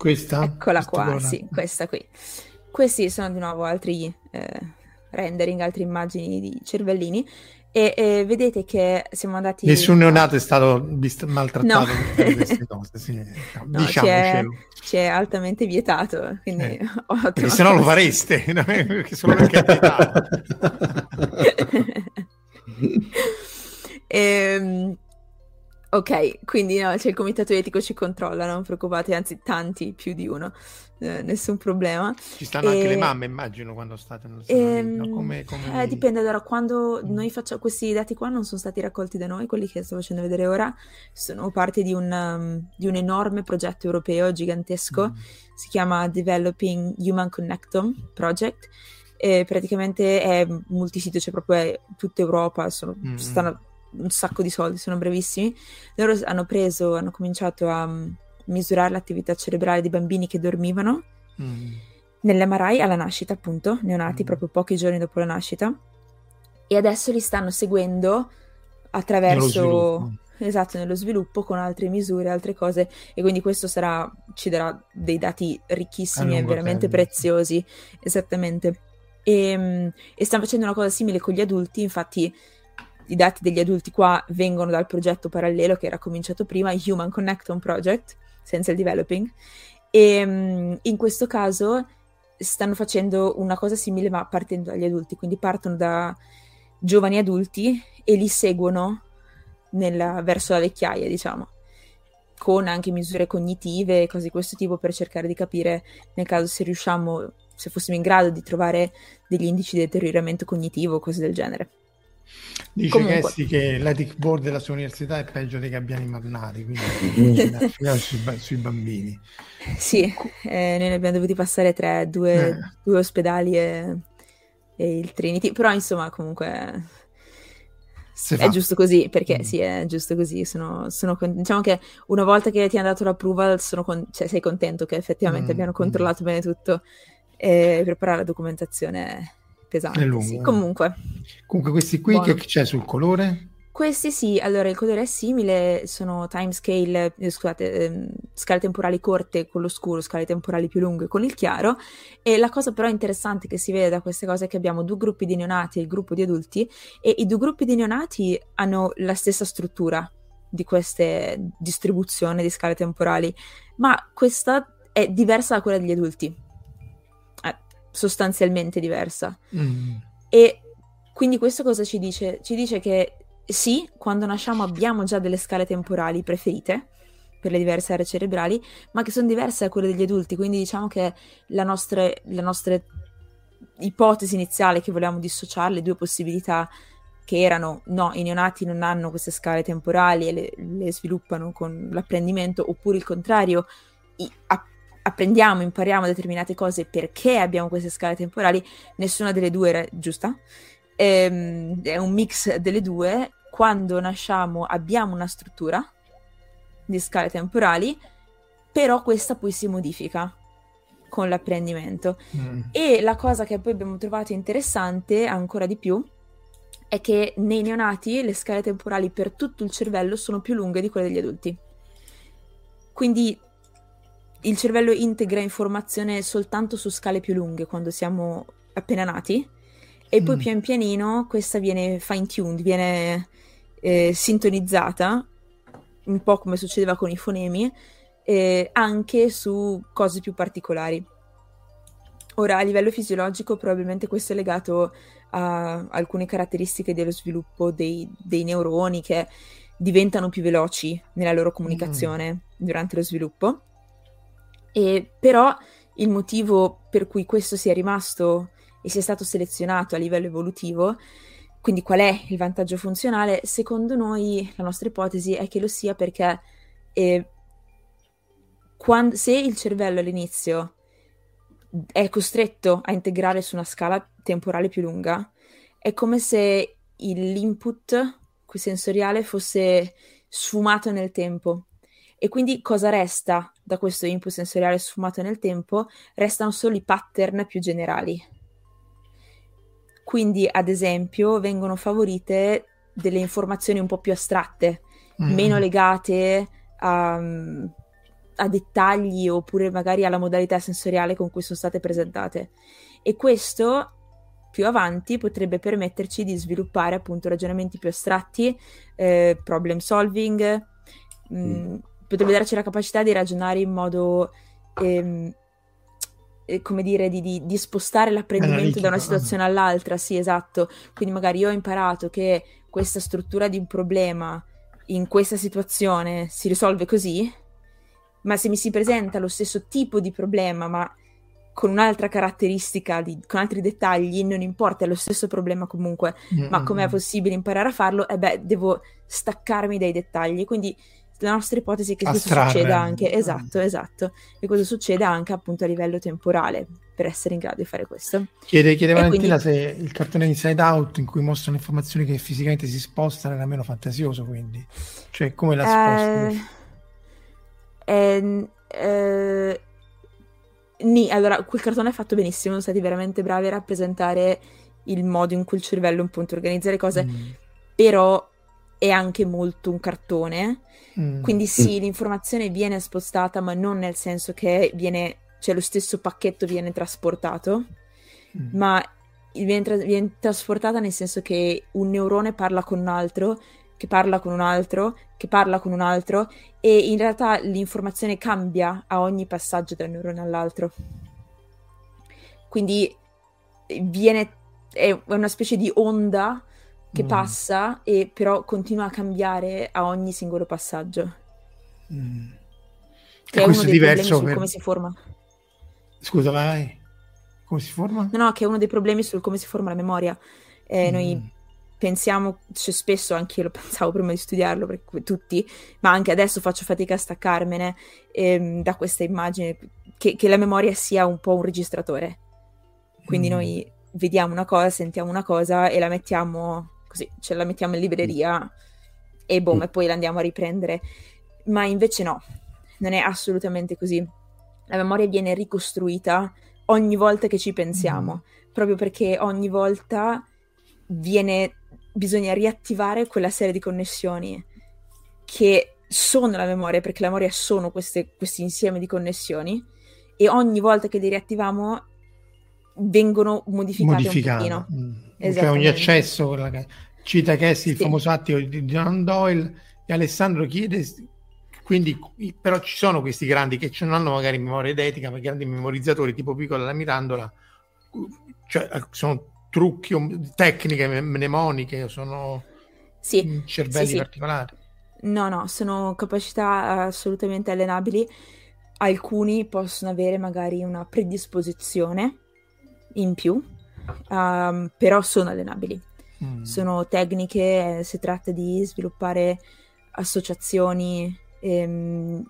Questa? Eccola qua, buona. sì, questa qui. Questi sono di nuovo altri eh, rendering, altre immagini di cervellini e, e, vedete che siamo andati. Nessun neonato è stato vist- maltrattato no. per queste *laughs* cose, sì. no, diciamocelo. Ci è, altamente vietato. Quindi eh. perché se no lo fareste, *laughs* solo perché è vietato. *laughs* ehm, Ok, quindi no, cioè il comitato etico ci controlla, non preoccupate, anzi tanti, più di uno, eh, nessun problema. Ci stanno e... anche le mamme, immagino, quando state nel ehm... no? come, come... Eh, dipende, allora, quando mm. noi facciamo questi dati qua non sono stati raccolti da noi, quelli che sto facendo vedere ora, sono parte di un, um, di un enorme progetto europeo gigantesco, mm. si chiama Developing Human Connectome Project, e praticamente è multisito, cioè proprio è tutta Europa, sono, mm. stanno un sacco di soldi, sono brevissimi. Loro hanno preso, hanno cominciato a mm, misurare l'attività cerebrale di bambini che dormivano mm. nell'MRI alla nascita, appunto, neonati mm. proprio pochi giorni dopo la nascita, e adesso li stanno seguendo attraverso... Esatto, nello sviluppo con altre misure, altre cose e quindi questo sarà, ci darà dei dati ricchissimi e veramente termine. preziosi, esattamente. E, ehm, e stanno facendo una cosa simile con gli adulti, infatti i dati degli adulti qua vengono dal progetto parallelo che era cominciato prima, Human Connecton Project, Senza il Developing, e ehm, in questo caso stanno facendo una cosa simile ma partendo dagli adulti, quindi partono da giovani adulti e li seguono nella, verso la vecchiaia, diciamo, con anche misure cognitive e cose di questo tipo per cercare di capire nel caso se riusciamo, se fossimo in grado di trovare degli indici di deterioramento cognitivo o cose del genere. Dice Comunque. Cassi che l'ethic board della sua università è peggio dei gabbiani marnari, quindi *laughs* sui, sui, bambini. Sì, eh, noi ne abbiamo dovuti passare tre, due, eh. due ospedali e, e, il Trinity, però insomma comunque Se è fa. giusto così, perché mm. sì, è giusto così. Sono, sono, diciamo che una volta che ti hanno dato l'approval con, cioè, sei contento che effettivamente mm. abbiano mm. controllato mm. bene tutto e preparare la documentazione pesante. Lungo, sì. Comunque. Comunque questi qui buono. che c'è sul colore? Questi sì, allora il colore è simile, sono timescale, eh, scusate, eh, scale temporali corte con lo scuro, scale temporali più lunghe con il chiaro e la cosa però interessante che si vede da queste cose è che abbiamo due gruppi di neonati e il gruppo di adulti e i due gruppi di neonati hanno la stessa struttura di queste distribuzioni di scale temporali, ma questa è diversa da quella degli adulti sostanzialmente diversa. Mm. E quindi questo cosa ci dice? Ci dice che sì, quando nasciamo abbiamo già delle scale temporali preferite per le diverse aree cerebrali, ma che sono diverse da quelle degli adulti, quindi diciamo che la nostra, la nostra ipotesi iniziale che volevamo dissociare, le due possibilità che erano no, i neonati non hanno queste scale temporali e le, le sviluppano con l'apprendimento, oppure il contrario, i, a, apprendiamo, impariamo determinate cose perché abbiamo queste scale temporali, nessuna delle due era giusta. Ehm, è un mix delle due. Quando nasciamo abbiamo una struttura di scale temporali, però questa poi si modifica con l'apprendimento. Mm. E la cosa che poi abbiamo trovato interessante ancora di più è che nei neonati le scale temporali per tutto il cervello sono più lunghe di quelle degli adulti. Quindi il cervello integra informazione soltanto su scale più lunghe quando siamo appena nati e poi mm. pian pianino questa viene fine tuned, viene eh, sintonizzata, un po' come succedeva con i fonemi, eh, anche su cose più particolari. Ora, a livello fisiologico, probabilmente questo è legato a alcune caratteristiche dello sviluppo dei, dei neuroni che diventano più veloci nella loro comunicazione mm. durante lo sviluppo e però il motivo per cui questo sia rimasto e sia stato selezionato a livello evolutivo, quindi qual è il vantaggio funzionale, secondo noi la nostra ipotesi è che lo sia perché eh, quando, se il cervello all'inizio è costretto a integrare su una scala temporale più lunga, è come se l'input sensoriale fosse sfumato nel tempo e quindi cosa resta da questo input sensoriale sfumato nel tempo? Restano solo i pattern più generali. Quindi, ad esempio, vengono favorite delle informazioni un po' più astratte, mm. meno legate a, a dettagli oppure magari alla modalità sensoriale con cui sono state presentate. E questo più avanti potrebbe permetterci di sviluppare appunto ragionamenti più astratti, eh, problem solving, mh, mm potrebbe darci la capacità di ragionare in modo, ehm, eh, come dire, di, di, di spostare l'apprendimento da una situazione all'altra, sì, esatto. Quindi magari io ho imparato che questa struttura di un problema in questa situazione si risolve così, ma se mi si presenta lo stesso tipo di problema, ma con un'altra caratteristica, di, con altri dettagli, non importa, è lo stesso problema comunque, mm-hmm. ma com'è possibile imparare a farlo? E eh beh, devo staccarmi dai dettagli. Quindi la nostra ipotesi è che questo succeda anche, esatto, esatto, e questo succeda anche appunto a livello temporale per essere in grado di fare questo. Chiede, chiede Valentina quindi... se il cartone Inside Out in cui mostrano informazioni che fisicamente si spostano era meno fantasioso, quindi, cioè come la sposti? Eh, eh, eh, Ni, allora, quel cartone è fatto benissimo, sono stati veramente bravi a rappresentare il modo in cui il cervello appunto organizza le cose, mm. però è anche molto un cartone, mm. quindi sì, mm. l'informazione viene spostata, ma non nel senso che viene, cioè lo stesso pacchetto viene trasportato, mm. ma viene, tra- viene trasportata nel senso che un neurone parla con un altro, che parla con un altro, che parla con un altro, e in realtà l'informazione cambia a ogni passaggio da un neurone all'altro. Quindi viene, è una specie di onda che mm. passa e però continua a cambiare a ogni singolo passaggio. Mm. Che e è uno dei problemi su per... come si forma. Scusa, vai. Come si forma? No, no, che è uno dei problemi sul come si forma la memoria. Eh, mm. Noi pensiamo, cioè spesso anche io lo *laughs* pensavo prima di studiarlo, perché tutti, ma anche adesso faccio fatica a staccarmene ehm, da questa immagine, che, che, la memoria sia un po' un registratore. Quindi mm. noi vediamo una cosa, sentiamo una cosa e la mettiamo così ce la mettiamo in libreria e boom, mm. e poi la andiamo a riprendere. Ma invece no, non è assolutamente così. La memoria viene ricostruita ogni volta che ci pensiamo, mm. proprio perché ogni volta viene, bisogna riattivare quella serie di connessioni che sono la memoria, perché la memoria sono questi insieme di connessioni e ogni volta che li riattiviamo vengono modificate Modificata. un pochino. Mm. Cioè ogni accesso, che... cita Cassie, sì. il famoso attimo di John Doyle, e Alessandro chiede, quindi però ci sono questi grandi che non hanno magari memoria edetica, ma grandi memorizzatori tipo Piccola la Mirandola, cioè sono trucchi, tecniche mnemoniche, sono sì. cervelli sì, particolari. No, no, sono capacità assolutamente allenabili. Alcuni possono avere magari una predisposizione in più, um, però sono allenabili. Mm. Sono tecniche, eh, si tratta di sviluppare associazioni, ehm,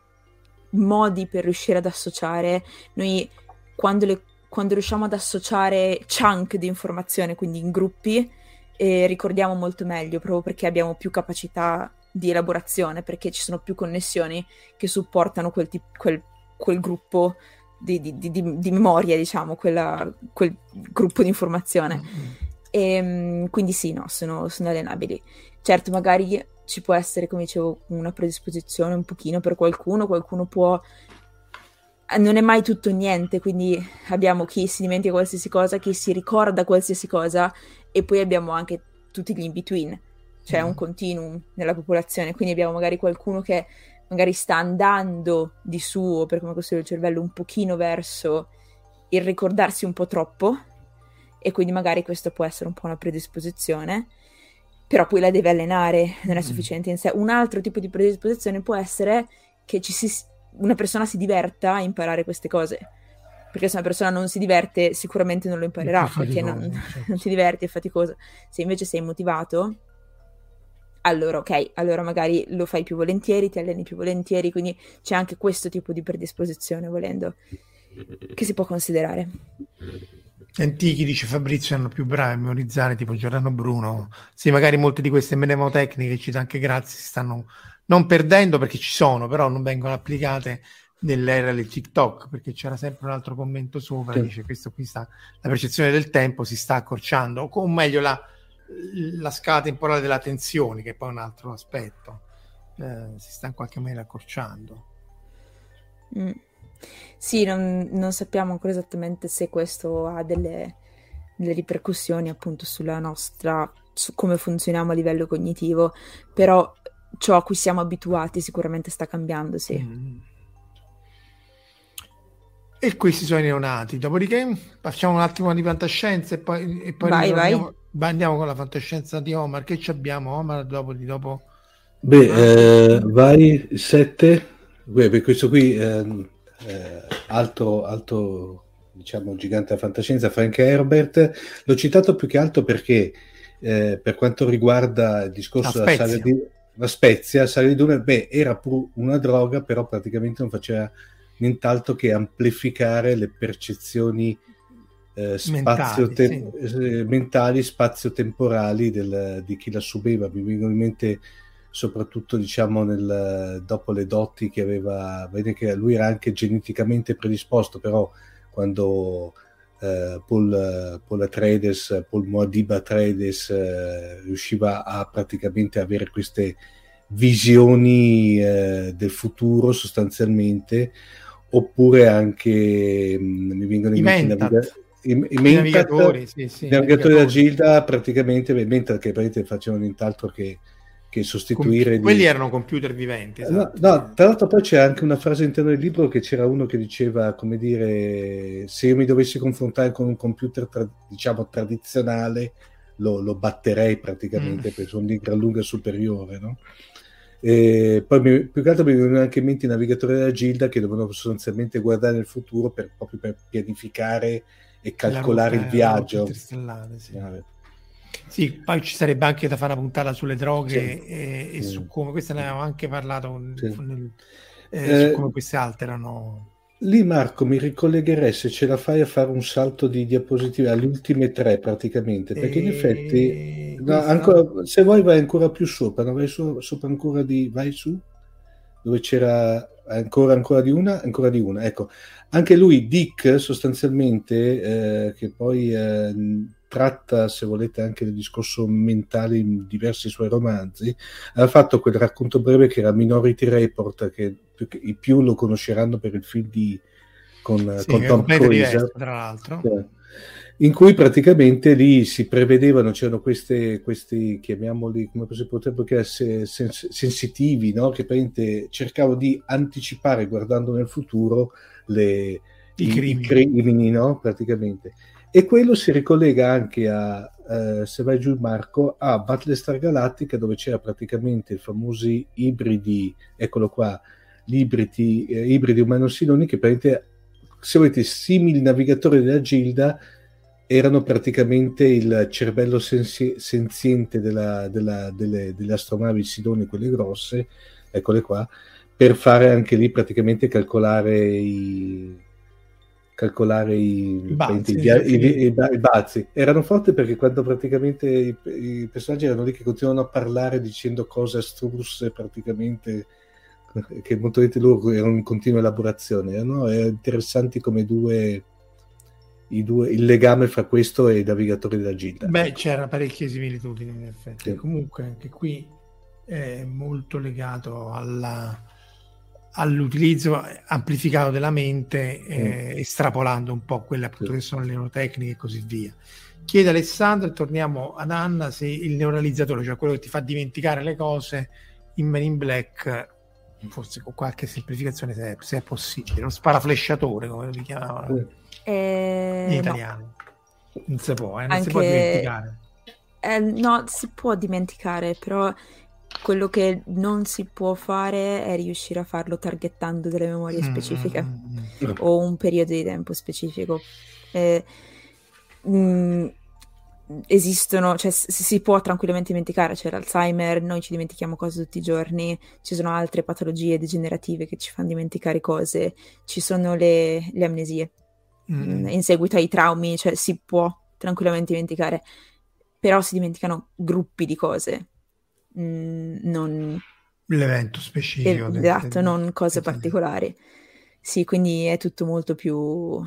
modi per riuscire ad associare. Noi quando, le, quando riusciamo ad associare chunk di informazione, quindi in gruppi, eh, ricordiamo molto meglio proprio perché abbiamo più capacità di elaborazione, perché ci sono più connessioni che supportano quel, tip- quel, quel gruppo di, di, di, di memoria, diciamo, quella, quel gruppo di informazione. Mm-hmm. E, ehm, quindi sì, no, sono, sono allenabili. Certo, magari ci può essere, come dicevo, una predisposizione un pochino per qualcuno, qualcuno può... Non è mai tutto niente, quindi abbiamo chi si dimentica qualsiasi cosa, chi si ricorda qualsiasi cosa e poi abbiamo anche tutti gli in-between, cioè mm. un continuum nella popolazione, quindi abbiamo magari qualcuno che magari sta andando di suo, per come costruire il cervello, un pochino verso il ricordarsi un po' troppo, e quindi magari questo può essere un po' una predisposizione, però poi la deve allenare, non è mm. sufficiente in sé. Un altro tipo di predisposizione può essere che si, una persona si diverta a imparare queste cose. Perché se una persona non si diverte, sicuramente non lo imparerà, perché non, *laughs* certo. non ti diverti, è faticoso. Se invece sei motivato, allora ok, allora magari lo fai più volentieri, ti alleni più volentieri, quindi c'è anche questo tipo di predisposizione, volendo, che si può considerare. Gli antichi, dice Fabrizio, hanno più bravi a memorizzare, tipo Giordano Bruno. Sì, magari molte di queste mnemotecniche, cita anche Grazie, si stanno non perdendo perché ci sono, però non vengono applicate nell'era del TikTok, perché c'era sempre un altro commento sopra, sì. dice questo qui sta, la percezione del tempo si sta accorciando, o meglio la la scala temporale della tensione, che è poi un altro aspetto, eh, si sta in qualche maniera accorciando. Mm. Sì, non, non, sappiamo ancora esattamente se questo ha delle, delle, ripercussioni appunto sulla nostra, su come funzioniamo a livello cognitivo, però ciò a cui siamo abituati sicuramente sta cambiando, sì. Mm. E questi sono i neonati. Dopodiché facciamo un attimo di fantascienza e poi, e poi vai, vai. Andiamo con la fantascienza di Omar. Che ci abbiamo, Omar, dopo di dopo? Beh, eh, vai 7. Per questo qui, eh, eh, alto, alto, diciamo, gigante della fantascienza, Frank Herbert. L'ho citato più che altro perché eh, per quanto riguarda il discorso della sale di la spezia, sale di Dune, beh, era pur una droga, però praticamente non faceva nient'altro che amplificare le percezioni eh, spazio mentali, sì. Eh, mentali spazio-temporali del, di chi la subeva. Mi vengono in mente soprattutto diciamo nel, dopo le doti che aveva, vede che lui era anche geneticamente predisposto, però quando eh, Paul, Paul Atreides, Paul Moadib Atreides eh, riusciva a praticamente avere queste visioni eh, del futuro sostanzialmente oppure anche mh, mm, mi vengono in mente i, i, i navigatori, sì, sì, navigatori da Gilda praticamente mentre che praticamente facevano nient'altro che che sostituire... Com- quelli erano computer viventi. Esatto. No, no, tra l'altro poi c'è anche una frase all'interno del libro che c'era uno che diceva, come dire, se io mi dovessi confrontare con un computer, tra- diciamo, tradizionale, lo, lo batterei praticamente, mm. perché sono di gran lunga superiore, no? E poi mi, più che altro mi vengono anche in mente i navigatori della Gilda che devono sostanzialmente guardare nel futuro per, proprio per pianificare e calcolare il viaggio. Sì. Sì, poi ci sarebbe anche da fare una puntata sulle droghe e, e, su come, queste ne avevamo anche parlato, nel, eh, eh, su come queste alterano. Lì Marco mi ricollegherei se ce la fai a fare un salto di diapositive alle ultime tre praticamente, perché e... in effetti no, ancora, se vuoi vai ancora più sopra, no? vai su, sopra ancora di, vai su, dove c'era ancora, ancora di una, ancora di una, ecco, anche lui Dick sostanzialmente, eh, che poi... Eh, tratta, se volete, anche del discorso mentale in diversi suoi romanzi, ha fatto quel racconto breve che era Minority Report, che più, i più lo conosceranno per il film di, con, sì, con Tom Cruise. Tra l'altro. in cui praticamente lì si prevedevano, c'erano questi, questi chiamiamoli, come si potrebbe chiamare, sens- sensitivi, no? che cercavano di anticipare, guardando nel futuro, le, i, crimini, i crimini no? praticamente. E quello si ricollega anche a, eh, se vai giù Marco, a Battlestar Galactica dove c'era praticamente i famosi ibridi, eccolo qua, gli ibridi, eh, ibridi umano-siloni che praticamente, se volete, simili navigatori della Gilda erano praticamente il cervello sensi- senziente della, della, delle, delle astronavi Sidoni, quelle grosse, eccole qua, per fare anche lì praticamente calcolare i calcolare i, I, bazzi, i, i, i, bazzi. Erano forti perché quando praticamente i, personaggi erano lì che continuavano a parlare dicendo cose astruse praticamente *laughs* che molto di loro erano in continua elaborazione. Erano interessanti come due, due, il legame fra questo e i navigatori della Gilda. Beh, c'era parecchie similitudini in effetti. Sì. Comunque anche qui è molto legato alla all'utilizzo amplificato della mente, eh, mm. estrapolando un po' quelle appunto che sono le neurotecniche e così via. Chiede Alessandro, e torniamo ad Anna, se il neuralizzatore, cioè quello che ti fa dimenticare le cose, in Men in Black, forse con qualche semplificazione se è, se è possibile, uno sparaflesciatore come lo chiamavano eh, in italiano. No. Non si può, eh, non Anche... si può dimenticare. Eh, no, si può dimenticare, però quello che non si può fare è riuscire a farlo targettando delle memorie mm, specifiche mm-hmm. o un periodo di tempo specifico. Eh, mh, esistono, cioè si può tranquillamente dimenticare, c'è l'Alzheimer, noi ci dimentichiamo cose tutti i giorni, ci sono altre patologie degenerative che ci fanno dimenticare cose, ci sono le, le amnesie mm. in seguito ai traumi, cioè si può tranquillamente dimenticare, però si dimenticano gruppi di cose mh, mm, non... L'evento specifico. Esatto, del, non cose particolari. Sì, quindi è tutto molto più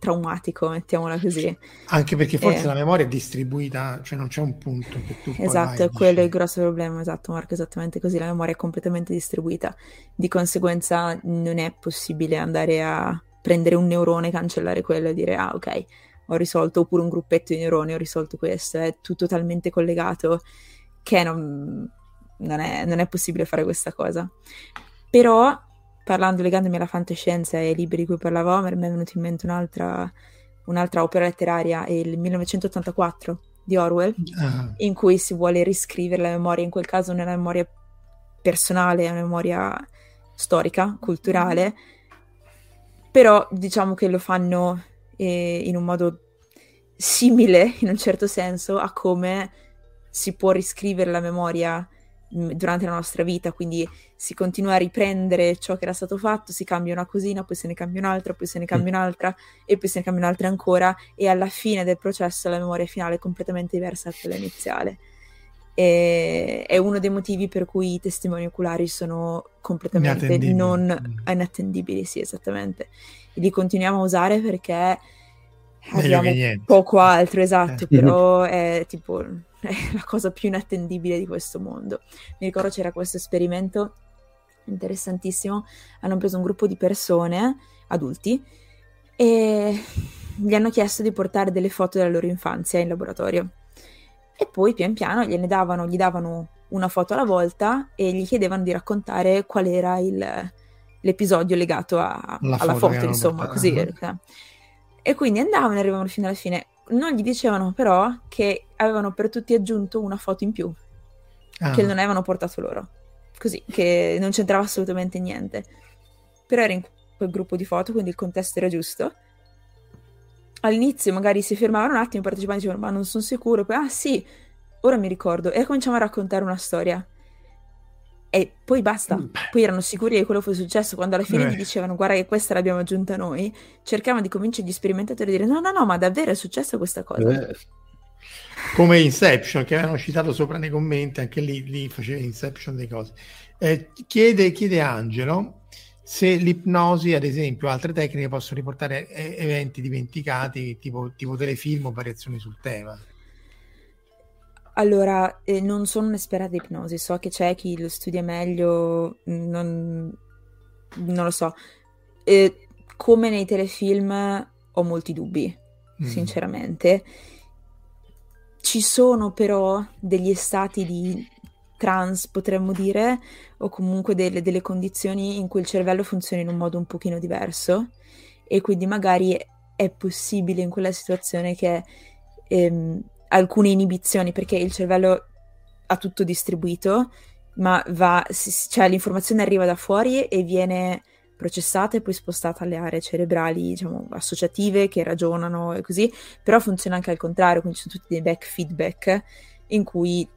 traumatico, mettiamola così. Anche perché forse eh. la memoria è distribuita, cioè non c'è un punto che tu Esatto, è quello il grosso problema, esatto Marco, esattamente così, la memoria è completamente distribuita, di conseguenza non è possibile andare a prendere un neurone, cancellare quello e dire ah ok, ho risolto, oppure un gruppetto di neuroni, ho risolto questo, è tutto talmente collegato che non, non, è, non è possibile fare questa cosa. Però, parlando, legandomi alla fantascienza e ai libri di cui parlava Homer, mi è venuta in mente un'altra, un'altra opera letteraria, il 1984 di Orwell, uh-huh. in cui si vuole riscrivere la memoria, in quel caso non è una memoria personale, è una memoria storica, culturale, però diciamo che lo fanno eh, in un modo simile, in un certo senso, a come si può riscrivere la memoria mm, durante la nostra vita, quindi si continua a riprendere ciò che era stato fatto, si cambia una cosina, poi se ne cambia un'altra, poi se ne cambia mm. un'altra e poi se ne cambia un'altra ancora e alla fine del processo la memoria finale è completamente diversa da quella iniziale. E è uno dei motivi per cui i testimoni oculari sono completamente inattendibili. non inattendibili, sì, esattamente. E li continuiamo a usare perché abbiamo poco altro, esatto, eh. però *laughs* è tipo *laughs* è la cosa più inattendibile di questo mondo. Mi ricordo c'era questo esperimento interessantissimo, hanno preso un gruppo di persone, adulti, e gli hanno chiesto di portare delle foto della loro infanzia in laboratorio. E poi pian piano gliene davano, gli davano una foto alla volta e gli chiedevano di raccontare qual era il, l'episodio legato a, alla foto, foto insomma, così. E quindi andavano e arrivavano fino alla fine. Non gli dicevano però che avevano per tutti aggiunto una foto in più, ah. che non avevano portato loro. Così, che non c'entrava assolutamente niente. Però era in quel gruppo di foto, quindi il contesto era giusto. All'inizio magari si fermavano un attimo, i partecipanti dicevano ma non sono sicuro, poi ah sì, ora mi ricordo, e cominciamo a raccontare una storia. E poi basta, mm. poi erano sicuri che quello fosse successo. Quando alla fine Beh. gli dicevano guarda che questa l'abbiamo aggiunta noi, cercavano di convincere gli sperimentatori a dire no, no, no, ma davvero è successa questa cosa. Beh. Come Inception che avevano citato sopra nei commenti, anche lì, lì faceva Inception delle cose. Eh, chiede, chiede Angelo se l'ipnosi, ad esempio, altre tecniche possono riportare eventi dimenticati, tipo, tipo telefilm o variazioni sul tema. Allora, eh, non sono un'esperta di ipnosi, so che c'è chi lo studia meglio, non, non lo so. Eh, come nei telefilm ho molti dubbi, mm. sinceramente. Ci sono però degli stati di trans, potremmo dire, o comunque delle, delle condizioni in cui il cervello funziona in un modo un pochino diverso e quindi magari è possibile in quella situazione che ehm, alcune inibizioni, perché il cervello ha tutto distribuito, ma va, cioè l'informazione arriva da fuori e viene processata e poi spostata alle aree cerebrali, diciamo, associative che ragionano e così, però funziona anche al contrario, quindi ci sono tutti dei back feedback in cui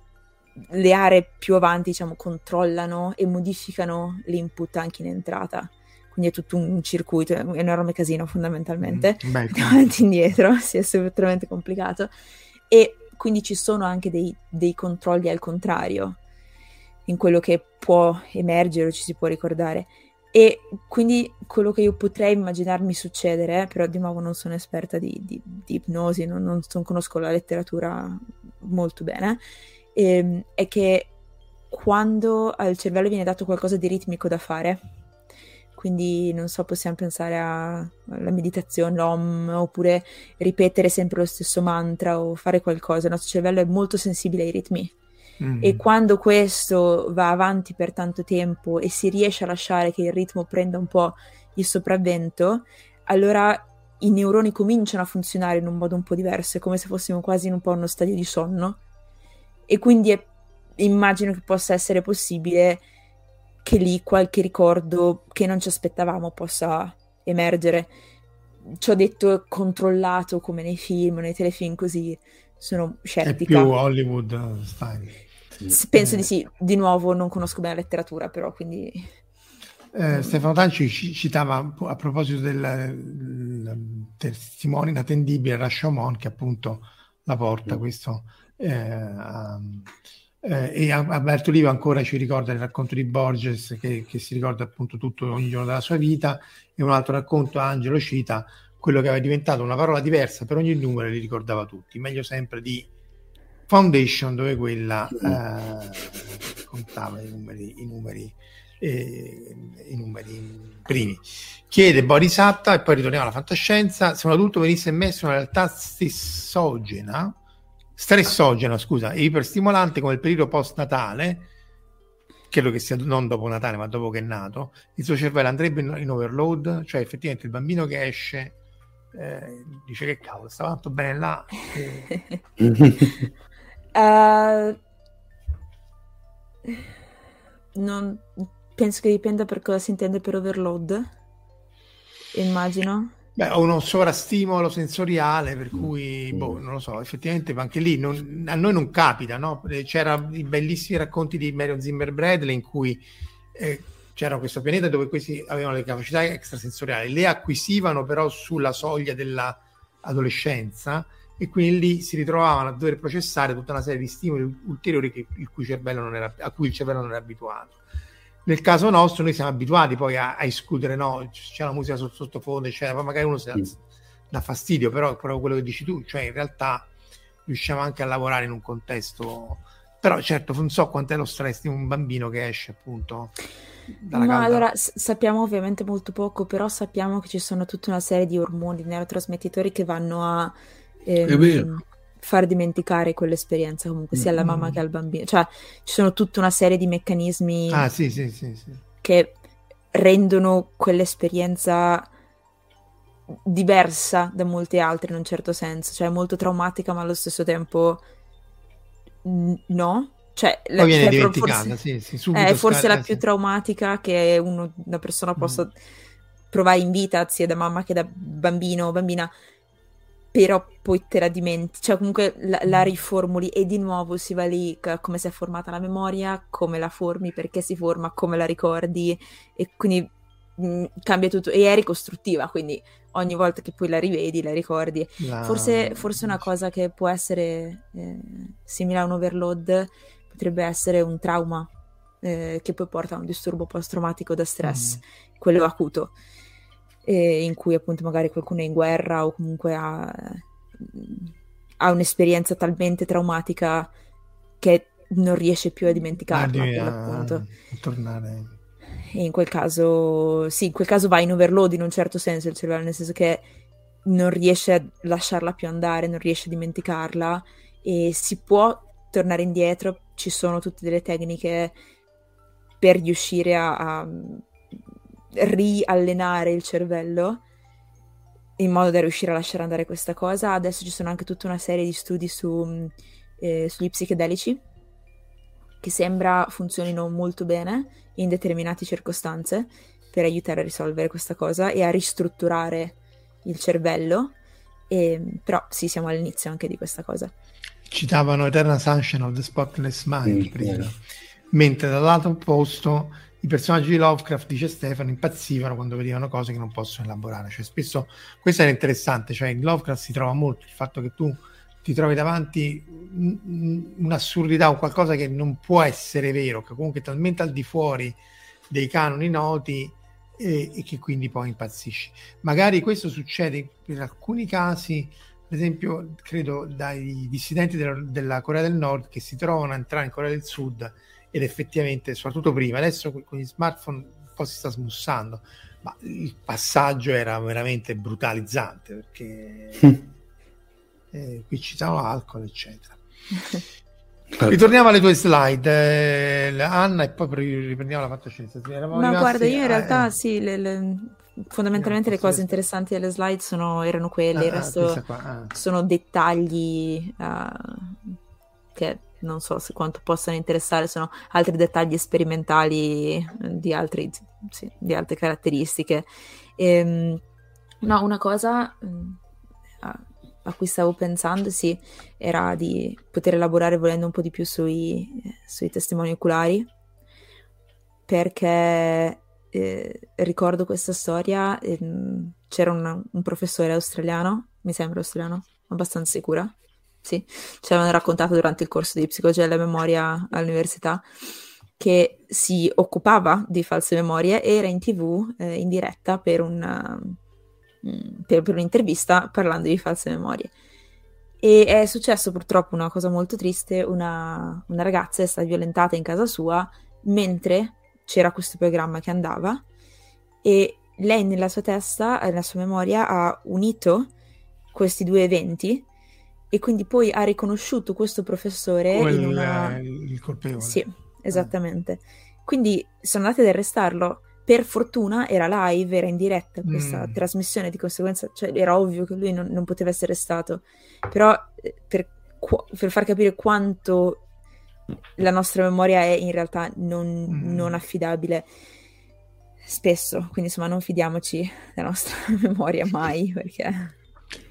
le aree più avanti, diciamo, controllano e modificano l'input anche in entrata. Quindi è tutto un circuito, è un enorme casino fondamentalmente, mm, *laughs* avanti e indietro, si è estremamente complicato e quindi ci sono anche dei, dei controlli al contrario in quello che può emergere o ci si può ricordare. E quindi quello che io potrei immaginarmi succedere, però di nuovo non sono esperta di, di, di ipnosi, non, non, non, conosco la letteratura molto bene, ehm, è che quando al cervello viene dato qualcosa di ritmico da fare, quindi non so, possiamo pensare a, alla meditazione, l'om, oppure ripetere sempre lo stesso mantra o fare qualcosa. Il nostro cervello è molto sensibile ai ritmi. Mm-hmm. E quando questo va avanti per tanto tempo e si riesce a lasciare che il ritmo prenda un po' il sopravvento, allora i neuroni cominciano a funzionare in un modo un po' diverso, è come se fossimo quasi in un po' uno stadio di sonno. E quindi è, immagino che possa essere possibile che lì qualche ricordo che non ci aspettavamo possa emergere. Ci ho detto controllato come nei film, nei telefilm, così sono scettica. È più Hollywood style. Penso di sì, di nuovo non conosco bene la letteratura, però quindi... Eh, Stefano Tanci citava a proposito del, del testimone inattendibile Rashomon che appunto la porta mm. questo eh, um, eh, e Alberto Oliva ancora ci ricorda il racconto di Borges che, che, si ricorda appunto tutto ogni giorno della sua vita e un altro racconto Angelo cita quello che aveva diventato una parola diversa per ogni numero e li ricordava tutti meglio sempre di Foundation dove quella eh, contava i numeri, i numeri, eh, i numeri primi. Chiede Boris Atta e poi ritorniamo alla fantascienza se un adulto venisse messo in una realtà stessogena stressogeno, scusa, e iperstimolante come il periodo post-natale, credo che sia non dopo Natale, ma dopo che è nato, il suo cervello andrebbe in, in overload, cioè effettivamente il bambino che esce eh, dice che cavolo, stava tanto bene là. *laughs* E... uh, non, penso che dipenda per cosa si intende per overload, immagino. Beh, ho uno sovrastimolo sensoriale, per cui, boh, non lo so, effettivamente anche lì non, a noi non capita, no? Eh, c'erano i bellissimi racconti di Marion Zimmer Bradley in cui eh, c'era questo pianeta dove questi avevano le capacità extrasensoriali, le acquisivano però sulla soglia dell'adolescenza e quindi lì si ritrovavano a dover processare tutta una serie di stimoli ulteriori che, cui a cui il cervello non era abituato. Nel caso nostro noi siamo abituati poi a, a escludere, no, c'è la musica sotto sottofondo, eccetera, poi magari uno si mm. dà fastidio, però è proprio quello che dici tu, cioè in realtà riusciamo anche a lavorare in un contesto però certo non so quanto è lo stress di un bambino che esce appunto dalla no, allora s- sappiamo ovviamente molto poco però sappiamo che ci sono tutta una serie di ormoni neurotrasmettitori che vanno a ehm, far dimenticare quell'esperienza comunque sia alla mamma mm. che al bambino cioè ci sono tutta una serie di meccanismi ah, sì, sì, sì, che rendono quell'esperienza diversa da molte altre in un certo senso cioè molto traumatica ma allo stesso tempo no. Cioè, Poi viene dimenticata, forse, è forse scar- la più traumatica che uno, una persona possa mm. provare in vita, sia da mamma che da bambino o bambina, però poi te la dimentichi, cioè comunque la, la, mm. riformuli e di nuovo si va lì come si è formata la memoria, come la formi, perché si forma, come la ricordi e quindi mh, mm, cambia tutto e è ricostruttiva, quindi ogni volta che poi la rivedi, la ricordi. La... Forse, forse, una cosa che può essere eh, simile a un overload potrebbe essere un trauma eh, che poi porta a un disturbo post-traumatico da stress, mm. quello acuto, eh, in cui appunto magari qualcuno è in guerra o comunque ha, ha un'esperienza talmente traumatica che non riesce più a dimenticarla. A, a tornare e in quel caso, sì, in quel caso va in overload in un certo senso il cervello, nel senso che non riesce a lasciarla più andare, non riesce a dimenticarla e si può tornare indietro, ci sono tutte delle tecniche per riuscire a, a riallenare il cervello in modo da riuscire a lasciare andare questa cosa. Adesso ci sono anche tutta una serie di studi su, eh, sugli psichedelici che sembra funzionino molto bene in determinate circostanze per aiutare a risolvere questa cosa e a ristrutturare il cervello. E, però sì, siamo all'inizio anche di questa cosa. Citavano Eternal Sunshine of the Spotless Mind mm, prima, yeah. mentre dall'altro opposto i personaggi di Lovecraft, dice Stefano, impazzivano quando vedevano cose che non possono elaborare. Cioè, spesso questo era interessante, cioè in Lovecraft si trova molto il fatto che tu ti trovi davanti un'assurdità o qualcosa che non può essere vero, che comunque è talmente al di fuori dei canoni noti e, e che quindi poi impazzisci. Magari questo succede in alcuni casi, per esempio, credo dai dissidenti della, della Corea del Nord che si trovano a entrare in Corea del Sud ed effettivamente, soprattutto prima, adesso con gli smartphone un po' si sta smussando, ma il passaggio era veramente brutalizzante perché *laughs* eh, qui ci sono alcol, eccetera. Ritorniamo alle tue slide, eh, Anna, e poi riprendiamo la fantascienza. Ma rimasti... guarda, io in realtà eh, sì, le, le, fondamentalmente le cose interessanti delle slide sono, erano quelle, ah, il resto ah. sono dettagli uh, che non so se quanto possano interessare, sono altri dettagli sperimentali di, altri, sì, di altre caratteristiche. E, ehm, no, una cosa... Uh, a cui stavo pensando, sì, era di poter elaborare volendo un po' di più sui, sui testimoni oculari, perché eh, ricordo questa storia, eh, c'era una, un professore australiano, mi sembra australiano, abbastanza sicura, sì, ce l'hanno raccontato durante il corso di psicologia della memoria all'università, che si occupava di false memorie e era in tv eh, in diretta per un Mm, per, per, un'intervista parlando di false memorie. E è successo purtroppo una cosa molto triste, una, una ragazza è stata violentata in casa sua mentre c'era questo programma che andava e lei nella sua testa, nella sua memoria, ha unito questi due eventi e quindi poi ha riconosciuto questo professore Come in una... il colpevole. Sì, esattamente. Quindi sono andati ad arrestarlo per fortuna era live, era in diretta questa mm. trasmissione, di conseguenza cioè, era ovvio che lui non, non poteva essere stato, però eh, per, per, far capire quanto la nostra memoria è in realtà non, mm. non affidabile spesso, quindi insomma non fidiamoci della nostra *laughs* memoria mai perché...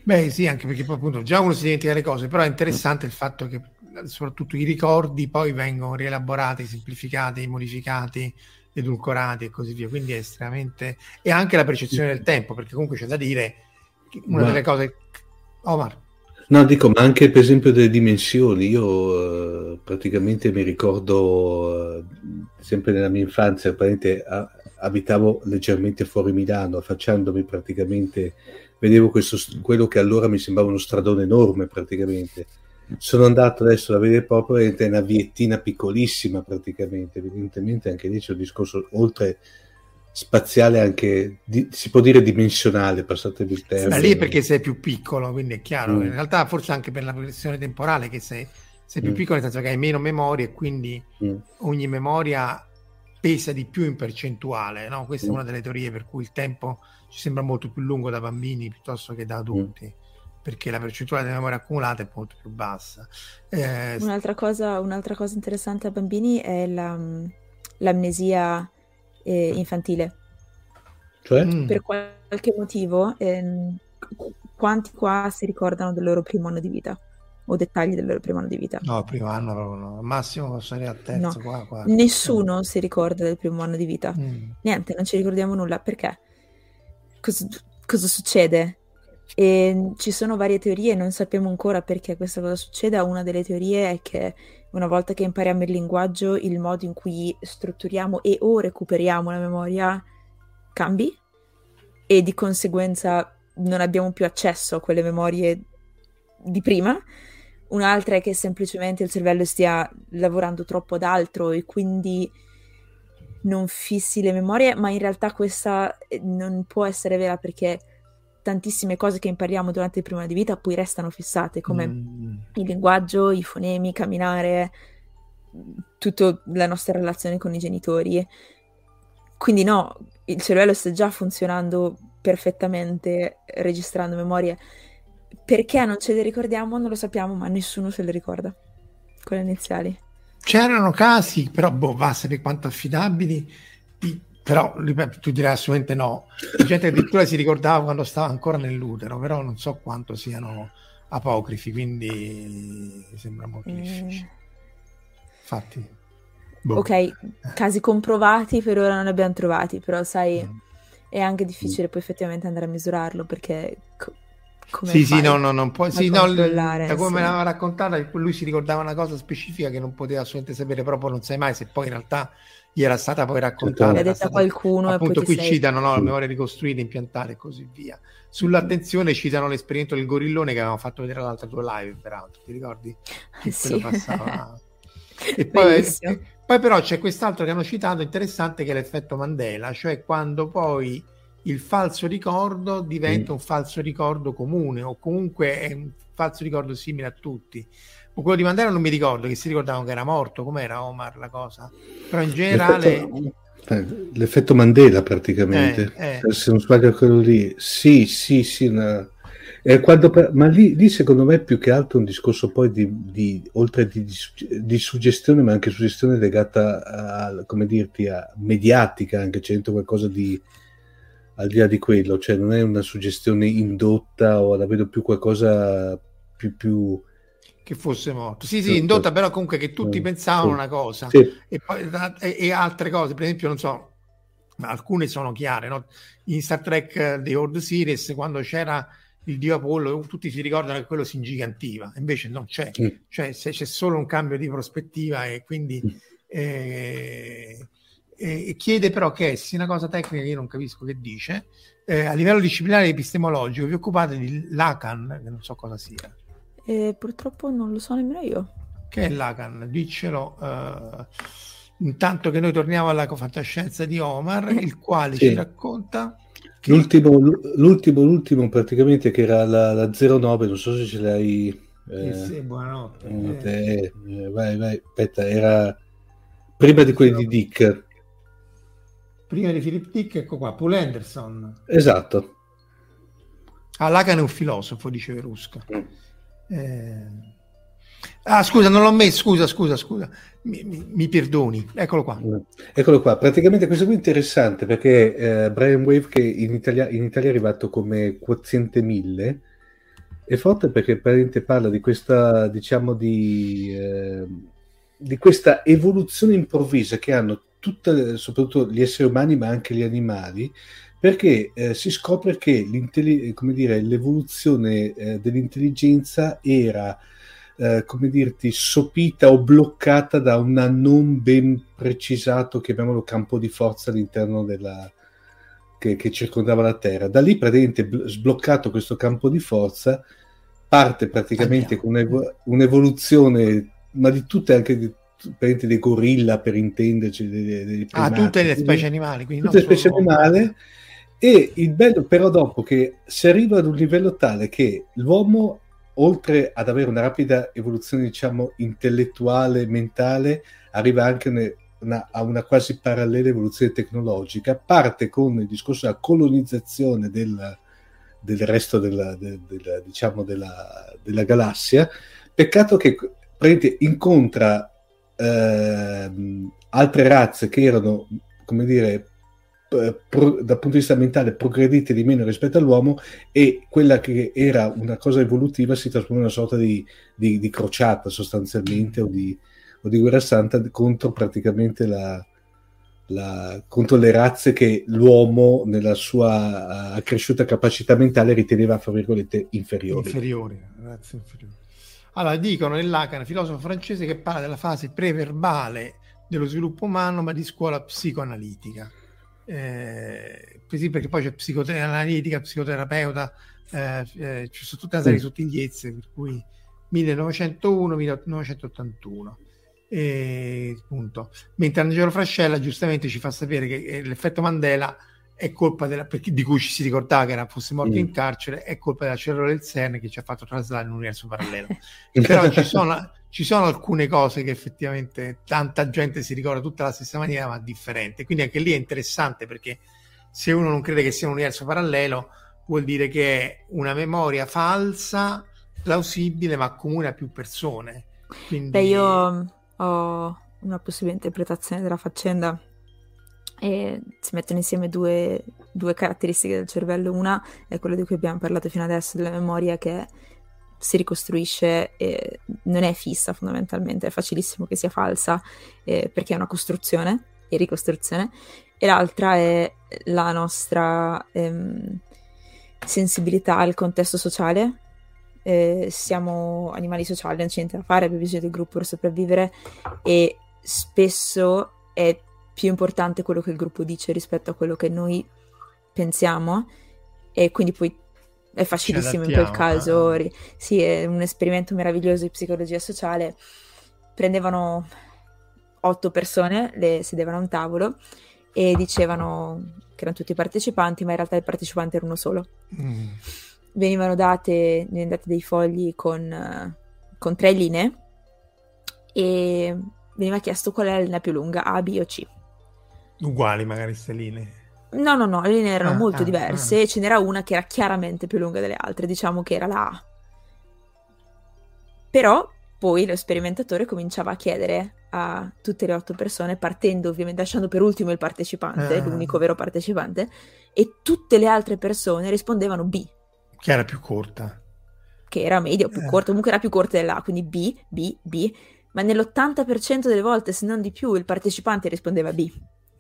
Beh sì, anche perché poi appunto già uno si dimentica le cose, però è interessante il fatto che soprattutto i ricordi poi vengono rielaborati, semplificati, modificati, edulcorati e così via. Quindi è estremamente. e anche la percezione del tempo, perché comunque c'è da dire che una Ma... delle cose. Omar. No, dico, ma anche per esempio delle dimensioni. Io uh, praticamente mi ricordo, uh, sempre nella mia infanzia, a, abitavo leggermente fuori Milano, affacciandomi praticamente, vedevo questo, quello che allora mi sembrava uno stradone enorme praticamente. Sono andato adesso a vedere proprio, è una viettina piccolissima praticamente, evidentemente anche lì c'è un discorso oltre spaziale anche, di, si può dire dimensionale, passatemi il termine. Ma lì è perché sei più piccolo, quindi è chiaro. Mm. In realtà forse anche per la progressione temporale che sei, sei più mm. piccolo, nel senso che hai meno memoria e quindi mm. ogni memoria pesa di più in percentuale. No? Questa è mm. una delle teorie per cui il tempo ci sembra molto più lungo da bambini piuttosto che da adulti. Mm. Perché la percentuale di memoria accumulata è molto più bassa. Eh, un'altra, cosa, un'altra cosa interessante a bambini è la, l'amnesia eh, infantile. Cioè? Mm. Per qualche motivo, ehm, quanti qua si ricordano del loro primo anno di vita? O dettagli del loro primo anno di vita? No, il primo anno proprio no. Al massimo arrivare al terzo. No. Qua, qua. Nessuno mm. si ricorda del primo anno di vita. Mm. Niente, non ci ricordiamo nulla. Perché? Cosa, cosa succede? E ci sono varie teorie, non sappiamo ancora perché questa cosa succeda. Una delle teorie è che una volta che impariamo il linguaggio, il modo in cui strutturiamo e o recuperiamo la memoria cambi e di conseguenza non abbiamo più accesso a quelle memorie di prima. Un'altra è che semplicemente il cervello stia lavorando troppo ad altro e quindi non fissi le memorie, ma in realtà questa eh, non può essere vera perché tantissime cose che impariamo durante il primo anno di vita poi restano fissate, come mm. il linguaggio, i fonemi, camminare, tutta la nostra relazione con i genitori. Quindi no, il cervello sta già funzionando perfettamente, registrando memorie. Perché non ce le ricordiamo non lo sappiamo, ma nessuno se le ricorda, quelle iniziali. C'erano casi, però boh, va a sapere quanto affidabili, di però ripeto, tu dirai assolutamente no. C'è gente addirittura si ricordava quando stava ancora nell'utero, però non so quanto siano apocrifi, quindi sembra molto mm. difficile. Infatti. Boh. Ok, eh. casi comprovati per ora non ne abbiamo trovati, però sai, mm. è anche difficile poi effettivamente andare a misurarlo perché co- come sì, sì, no, no, non può. Sì, no, da come sì. me l'aveva raccontata, lui si ricordava una cosa specifica che non poteva assolutamente sapere, proprio non sai mai se poi in realtà gli era stata poi raccontata. L'ha detta qualcuno. Appunto, qui sei... citano no, la memoria ricostruita, impiantata e così via. Sull'attenzione citano l'esperimento del gorillone che avevamo fatto vedere l'altra tua live, peraltro, ti ricordi? Che *laughs* sì. passava. *laughs* e poi, poi però c'è quest'altro che hanno citato interessante che è l'effetto Mandela, cioè quando poi il falso ricordo diventa un falso ricordo comune o comunque è un falso ricordo simile a tutti. Quello di Mandela non mi ricordo, che si ricordavano che era morto, com'era Omar la cosa? Però in generale... L'effetto, eh, l'effetto Mandela praticamente, eh, eh. se non sbaglio quello lì, sì, sì, sì, una... Quando, ma lì, lì, secondo me più che altro un discorso poi di, di oltre di, di, di, suggestione ma anche suggestione legata a, come dirti, a mediatica anche c'è dentro qualcosa di al di là di quello cioè non è una suggestione indotta o la vedo più qualcosa più, più che fosse morto. Sì, sì, indotta però comunque che tutti sì, pensavano sì. una cosa sì. e, poi, e, e, altre cose, per esempio, non so, alcune sono chiare, no? in Star Trek eh, The Old Series, quando c'era il dio Apollo, tutti si ricordano che quello si ingigantiva, invece non c'è, cioè se c'è solo un cambio di prospettiva e quindi... Eh, eh, chiede però che sia una cosa tecnica che io non capisco che dice, eh, a livello disciplinare epistemologico vi occupate di Lacan, che non so cosa sia. E purtroppo non lo so nemmeno io. Che è Lacan? Diccelo. Uh, intanto che noi torniamo alla fantascienza di Omar, eh, *laughs* il quale sì. ci racconta. Che... L'ultimo, l'ultimo, l'ultimo praticamente che era la, la 09, non so se ce l'hai. Eh, sì, buonanotte. Eh, eh, vai, vai, aspetta, era prima di quelli di Dick. Prima di Philip Dick, ecco qua, Paul Anderson. Esatto. Ah, Lacan è un filosofo, dice Verusca. Mm. Eh... Ah, scusa, non l'ho messo. Scusa, scusa, scusa. Mi, mi, mi, perdoni. Eccolo qua. Eccolo qua. Praticamente questo qui è interessante perché eh, Brian Wave, che in Italia, in Italia, è arrivato come quoziente 1000, è forte perché parla di questa, diciamo, di, eh, di questa evoluzione improvvisa che hanno tutte, soprattutto gli esseri umani, ma anche gli animali, perché eh, si scopre che dire, l'evoluzione eh, dell'intelligenza era eh, come dirti, sopita o bloccata da un non ben precisato, chiamiamolo campo di forza all'interno della, che, che, circondava la Terra. Da lì praticamente sbloccato questo campo di forza parte praticamente con un'evo- un'evoluzione, ma di tutte anche di, dei gorilla per intenderci. Dei, dei ah, tutte le specie animali. Tutte le specie animali. E il bello però dopo che si arriva ad un livello tale che l'uomo oltre ad avere una rapida evoluzione, diciamo, intellettuale, mentale, arriva anche una, una, a una quasi parallela evoluzione tecnologica. Parte con il discorso della colonizzazione del, del resto della, de, de, diciamo della, della, galassia. Peccato che incontra eh, altre razze che erano, come dire, pro, dal punto di vista mentale progredite di meno rispetto all'uomo e quella che era una cosa evolutiva si trasforma in una sorta di, di, di crociata sostanzialmente o di, o di, guerra santa contro praticamente la, la, contro le razze che l'uomo nella sua accresciuta capacità mentale riteneva fra virgolette inferiori. Inferiori, razze inferiori. Allora, dicono nell'Acan, filosofo francese che parla della fase preverbale dello sviluppo umano, ma di scuola psicoanalitica eh, così perché poi c'è psicoanalitica, psicoterapeuta, eh, eh, ci sono tutta una serie di sottigliezze, per cui 1901-1981. E, appunto. Mentre Angelo Frascella giustamente ci fa sapere che eh, l'effetto Mandela è colpa della, perché, di cui ci si ricordava che era, fosse morto mm. in carcere, è colpa della cellula del CERN che ci ha fatto traslare in un universo parallelo. *laughs* Però ci sono, ci sono alcune cose che effettivamente tanta gente si ricorda tutta la stessa maniera, ma differente. Quindi anche lì è interessante perché se uno non crede che sia un universo parallelo, vuol dire che è una memoria falsa, plausibile, ma comune a più persone. Quindi... Beh, io ho una possibile interpretazione della faccenda e si mettono insieme due, due caratteristiche del cervello. Una è quella di cui abbiamo parlato fino adesso, della memoria che si ricostruisce e non è fissa fondamentalmente, è facilissimo che sia falsa eh, perché è una costruzione e ricostruzione, e l'altra è la nostra ehm, sensibilità al contesto sociale. Eh, siamo animali sociali, non c'è niente da fare, abbiamo bisogno del gruppo per sopravvivere e spesso è più importante quello che il gruppo dice rispetto a quello che noi pensiamo e quindi poi è facilissimo in quel caso. Eh. Sì, è un esperimento meraviglioso di psicologia sociale. Prendevano otto persone, le sedevano a un tavolo e dicevano che erano tutti partecipanti, ma in realtà il partecipante era uno solo. Mm. Venivano date, date dei fogli con, con tre linee e veniva chiesto qual è la linea più lunga, A, B o C. Uguali magari queste linee. No, no, no, le linee erano ah, molto ah, diverse ah. ce n'era una che era chiaramente più lunga delle altre, diciamo che era la A. Però poi lo sperimentatore cominciava a chiedere a tutte le otto persone, partendo ovviamente, lasciando per ultimo il partecipante, ah. l'unico vero partecipante, e tutte le altre persone rispondevano B. Che era più corta. Che era media o più eh. corta, comunque era più corta dell'A, quindi B, B, B, ma nell'80% delle volte, se non di più, il partecipante rispondeva B.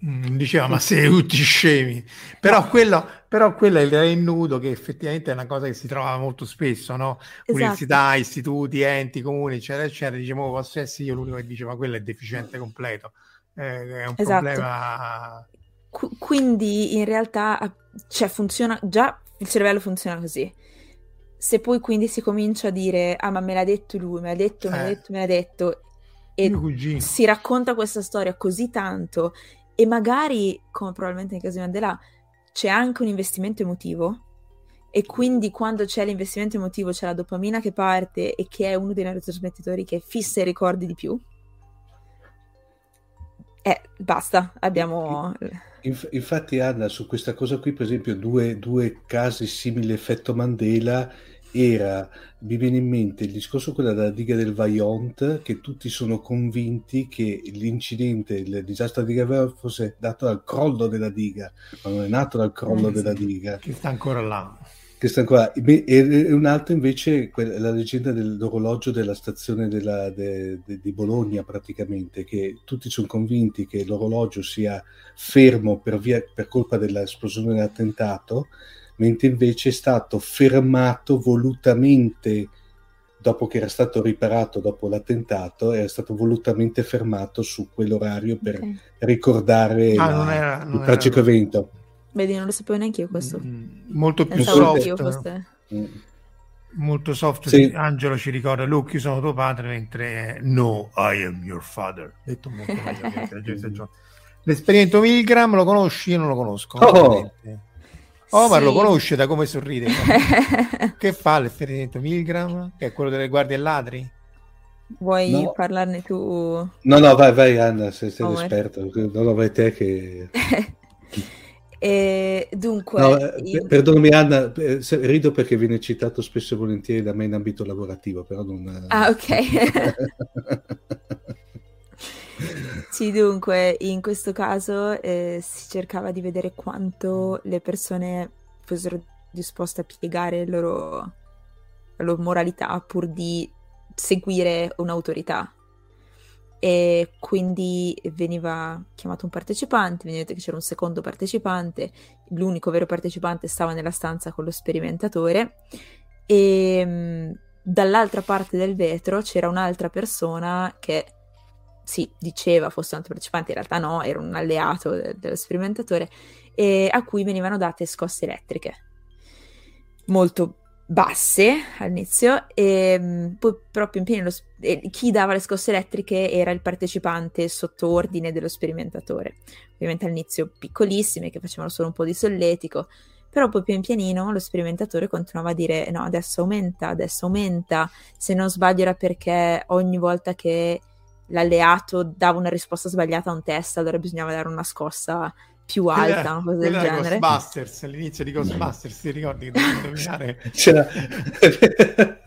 Mm, diceva ma siete tutti scemi però, quello, però quello è il nudo che effettivamente è una cosa che si trova molto spesso no? Esatto. università, istituti, enti, comuni eccetera eccetera diciamo posso essere io l'unico che dice ma quello è deficiente completo eh, è un esatto. problema Qu- quindi in realtà cioè, funziona già il cervello funziona così se poi quindi si comincia a dire ah ma me l'ha detto lui me l'ha detto, me l'ha eh. detto, me l'ha detto e si racconta questa storia così tanto e magari, come probabilmente nel caso di Mandela, c'è anche un investimento emotivo e quindi quando c'è l'investimento emotivo c'è la dopamina che parte e che è uno dei neurotrasmettitori che fissa i ricordi di più. Eh, basta, abbiamo... Inf- infatti Anna, su questa cosa qui, per esempio, due, due casi simili effetto Mandela era, mi viene in mente il discorso quella della diga del Vaillant, che tutti sono convinti che l'incidente, il disastro di diga fosse dato dal crollo della diga, ma non è nato dal crollo eh, della diga. Che sta ancora là. che sta ancora. E un altro invece la leggenda dell'orologio della stazione della, de, de, di Bologna, praticamente, che tutti sono convinti che l'orologio sia fermo per, via, per colpa dell'esplosione dell'attentato, mentre invece è stato fermato volutamente dopo che era stato riparato dopo l'attentato, era stato volutamente fermato su quell'orario per okay. ricordare ah, la, non era, non il tragico evento. Vedi, non lo sapevo neanche io questo. Mm, molto più soft. Foste... Mm. Molto soft. Sì. Angelo ci ricorda, Luke, io sono tuo padre, mentre no, I am your father. Detto molto meglio. *laughs* L'esperimento Milgram lo conosci? Io non lo conosco. Oh. Omar sì. lo conosce da come sorride. *laughs* che fa l'esperimento Milgram? Che è quello delle guardie ladri? Vuoi no. parlarne tu? No, no, vai, vai Anna, sei, sei l'esperto. Non lo vai te che... *laughs* E dunque, no, eh, io... perdonami Anna, eh, rido perché viene citato spesso e volentieri da me in ambito lavorativo, però non... Ah, ok. *laughs* sì, dunque, in questo caso eh, si cercava di vedere quanto le persone fossero disposte a piegare loro, la loro moralità pur di seguire un'autorità. E quindi veniva chiamato un partecipante, vedete che c'era un secondo partecipante, l'unico vero partecipante stava nella stanza con lo sperimentatore. E mh, dall'altra parte del vetro c'era un'altra persona che sì, diceva fosse un altro partecipante, in realtà no, era un alleato de- dello sperimentatore, e a cui venivano date scosse elettriche. Molto basse all'inizio e mm, poi proprio in pieno lo, eh, chi dava le scosse elettriche era il partecipante sotto ordine dello sperimentatore ovviamente all'inizio piccolissime che facevano solo un po' di solletico però poi pian pianino lo sperimentatore continuava a dire no adesso aumenta adesso aumenta se non sbaglio era perché ogni volta che l'alleato dava una risposta sbagliata a un test allora bisognava dare una scossa più alta, una cosa del genere. Ghostbusters, all'inizio di Ghostbusters, ti ricordi che dovevi indovinare? *laughs*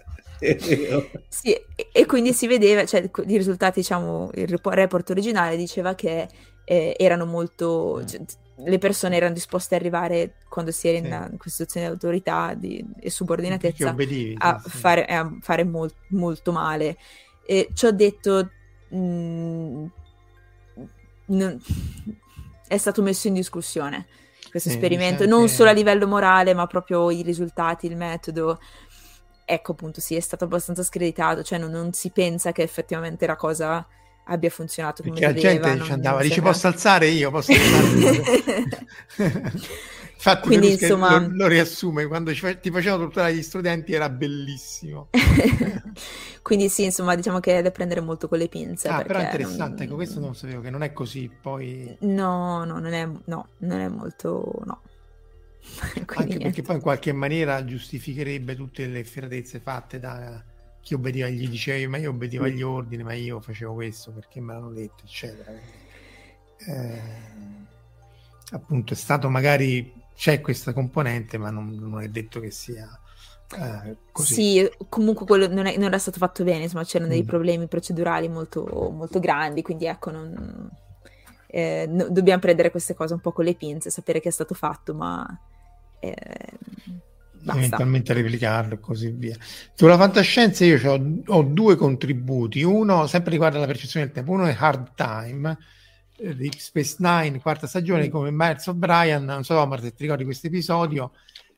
*laughs* sì, e, e, quindi si vedeva, cioè i risultati, diciamo, il report originale diceva che eh, erano molto... Cioè, le persone erano disposte ad arrivare quando si era in, sì. in questa situazione di autorità di, e subordinatezza obbedivi, a, sì. fare, a fare mol, molto male. E ci ho detto... Mh, mm, non, *laughs* è stato messo in discussione questo sì, esperimento, non che... solo a livello morale, ma proprio i risultati, il metodo. Ecco appunto, sì, è stato abbastanza screditato, cioè non, non si pensa che effettivamente la cosa abbia funzionato come Perché doveva. la gente non, andava, dice posso alzare io, posso alzare *laughs* *laughs* Infatti, Quindi, insomma... lo, lo, riassume quando ci, ti facevano torturare gli studenti era bellissimo. *laughs* Quindi sì, insomma, diciamo che è da prendere molto con le pinze. Ah, però è interessante, non... ecco, questo non sapevo che non è così, poi... No, no, non è, no, non è molto... no. *laughs* Anche niente. perché poi in qualche maniera giustificherebbe tutte le ferratezze fatte da chi obbediva, gli dicevi ma io obbedivo agli ordini, ma io facevo questo perché me l'hanno detto, eccetera. Eh, appunto è stato magari c'è questa componente, ma non, non è detto che sia eh, così. Sì, comunque quello non, è, non, era stato fatto bene, insomma c'erano dei mm. problemi procedurali molto, molto grandi, quindi ecco, non, eh, no, dobbiamo prendere queste cose un po' con le pinze, sapere che è stato fatto, ma... Eh, eventualmente replicarlo e così via. Sulla fantascienza io ho, ho, due contributi, uno sempre riguarda la percezione del tempo, uno è Hard Time, Deep Space Nine, quarta stagione, mm. come Miles O'Brien, non so Omar se ti ricordi questo episodio,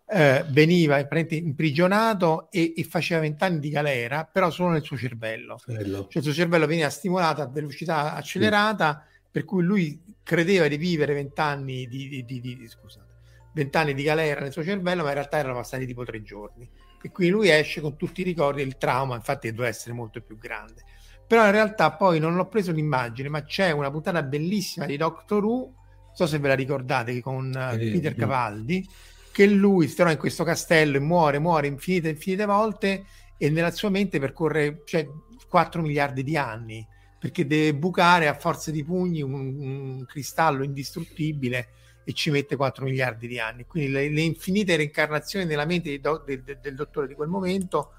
eh, veniva imprigionato e, e faceva vent'anni di galera, però solo nel suo cervello. Bello. Cioè il suo cervello veniva stimolato a velocità accelerata, sì. per cui lui credeva di vivere vent'anni di, di, di, di, scusate, vent'anni di galera nel suo cervello, ma in realtà erano passati tipo tre giorni. E quindi lui esce con tutti i ricordi del trauma, infatti doveva essere molto più grande però in realtà poi non l'ho preso l'immagine, ma c'è una puntata bellissima di Doctor Who, non so se ve la ricordate, con eh, Peter Cavaldi, che lui si trova in questo castello e muore, muore infinite, infinite volte e nella sua mente percorre cioè, 4 miliardi di anni, perché deve bucare a forza di pugni un, un cristallo indistruttibile e ci mette 4 miliardi di anni. Quindi le, le infinite reincarnazioni nella mente do, de, de, del dottore di quel momento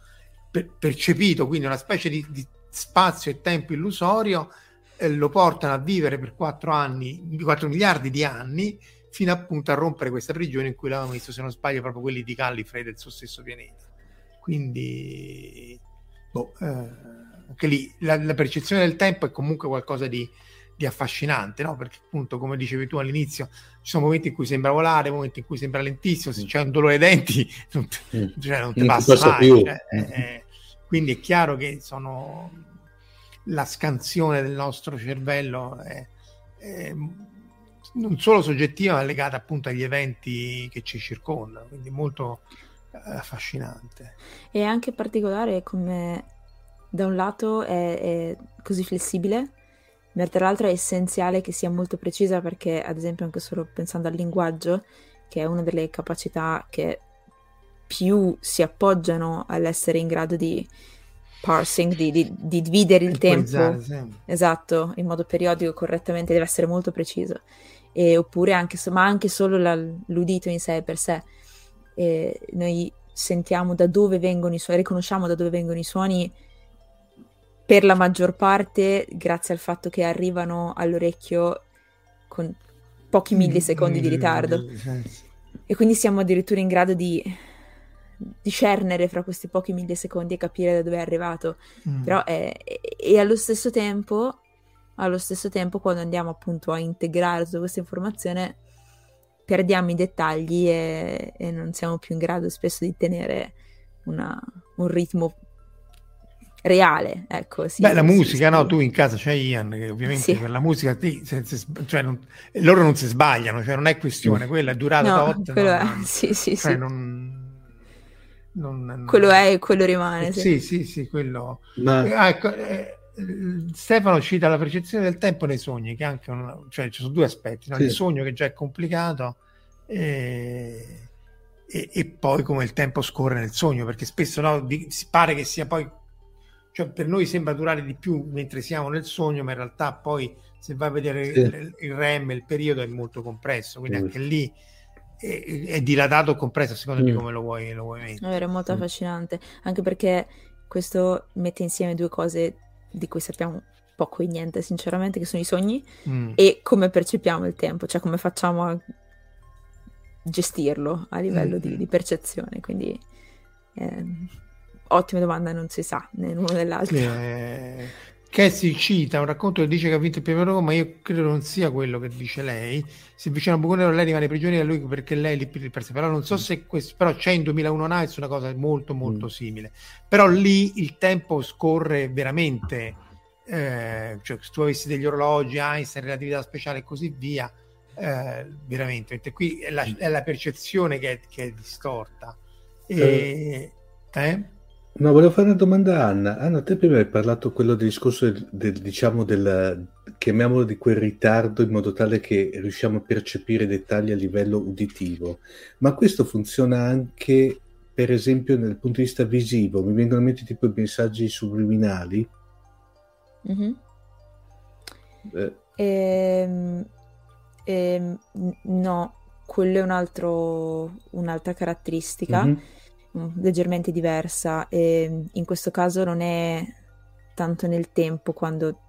per, percepito, quindi una specie di, di spazio e tempo illusorio, eh, lo portano a vivere per 4 anni, 4 miliardi di anni, fino appunto a rompere questa prigione in cui l'avevamo visto, se non sbaglio, proprio quelli di Gallifrey del suo stesso pianeta. Quindi, boh, eh, anche lì la, la, percezione del tempo è comunque qualcosa di, di affascinante, no? Perché appunto, come dicevi tu all'inizio, ci sono momenti in cui sembra volare, momenti in cui sembra lentissimo, se mm. c'è un dolore ai denti non, te, mm. cioè, non ti non passa mai. Cioè, mm. Quindi è chiaro che sono la scansione del nostro cervello è, è non solo soggettiva, ma legata appunto agli eventi che ci circondano, quindi molto eh, affascinante. E anche particolare come da un lato è, è così flessibile mentre l'altra è essenziale che sia molto precisa perché, ad esempio, anche solo pensando al linguaggio, che è una delle capacità che più si appoggiano all'essere in grado di parsing, di, di, di dividere il tempo, esatto, in modo periodico correttamente, deve essere molto preciso. E, oppure anche, ma anche solo la, l'udito in sé per sé. E noi sentiamo da dove vengono i suoni, riconosciamo da dove vengono i suoni per la maggior parte grazie al fatto che arrivano all'orecchio con pochi mm, millisecondi di mm, ritardo. E quindi siamo addirittura in grado di discernere fra questi pochi millisecondi e capire da dove è arrivato. Mm. Però è, e allo stesso tempo, allo stesso tempo, quando andiamo appunto a integrare tutta questa informazione, perdiamo i dettagli e, e non siamo più in grado spesso di tenere una, un ritmo reale. Ecco, sì, Beh, la musica, no? Tu in casa c'hai Ian, che ovviamente sì. per la musica ti, se, se, cioè non, loro non si sbagliano, cioè non è questione, quella è durata no, tot. È, non, sì, sì, cioè sì. Non, non, quello è e quello rimane. Sì, sì, sì, quello. Ma... Ah, ecco, eh, Stefano cita la percezione del tempo nei sogni, che anche un, cioè ci sono due aspetti, no? il sogno che già è complicato e, e, e, poi come il tempo scorre nel sogno, perché spesso no, di, si pare che sia poi cioè per noi sembra durare di più mentre siamo nel sogno, ma in realtà poi se vai a vedere sì. il, il, REM, il periodo è molto compresso, quindi mm. anche lì è, è, dilatato o compresso a seconda mm. di come lo vuoi, lo vuoi mettere. È molto mm. affascinante, anche perché questo mette insieme due cose di cui sappiamo poco e niente, sinceramente, che sono i sogni mm. e come percepiamo il tempo, cioè come facciamo a gestirlo a livello di, mm. di, percezione. Quindi eh, Ottima domanda, non si sa né l'uno né l'altro. *laughs* Eh, Cassie cita un racconto che dice che ha vinto il premio Roma, ma io credo non sia quello che dice lei. Si avvicina a Buconero, lei rimane prigioniera lui perché lei lì per sé. Però non so mm. se questo, però c'è in 2001 Nights una cosa molto molto mm. simile. Però lì il tempo scorre veramente, eh, cioè se tu avessi degli orologi, Einstein, relatività speciale e così via, eh, veramente. Qui è la, è la percezione che è, che è distorta. E, eh? No, volevo fare una domanda a Anna. Anna, te prima hai parlato quello del discorso del, del, diciamo del, chiamiamolo di quel ritardo in modo tale che riusciamo a percepire dettagli a livello uditivo, ma questo funziona anche, per esempio, dal punto di vista visivo. Mi vengono in mente tipo i messaggi subliminali. Mm-hmm. Eh. Ehm, ehm, no, quello è un altro, un'altra caratteristica. Mm-hmm leggermente diversa e in questo caso non è tanto nel tempo quando...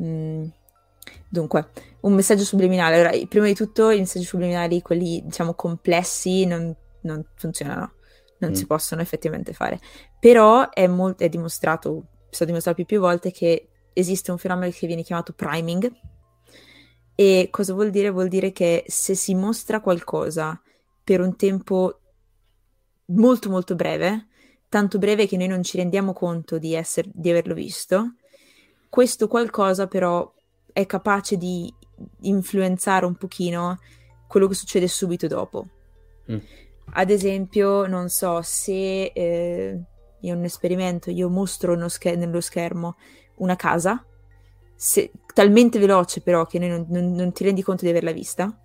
Mm, dunque, un messaggio subliminale. Allora, prima di tutto i messaggi subliminali, quelli diciamo complessi, non, non funzionano, non mm. si possono effettivamente fare. Però è, molt- è dimostrato, è stato dimostrato più, più volte che esiste un fenomeno che viene chiamato priming. E cosa vuol dire? Vuol dire che se si mostra qualcosa per un tempo molto molto breve, tanto breve che noi non ci rendiamo conto di, esser, di averlo visto. Questo qualcosa però è capace di influenzare un pochino quello che succede subito dopo. Mm. Ad esempio, non so, se eh, in un esperimento io mostro scher- nello schermo una casa, se, talmente veloce però che non, non, non, ti rendi conto di averla vista,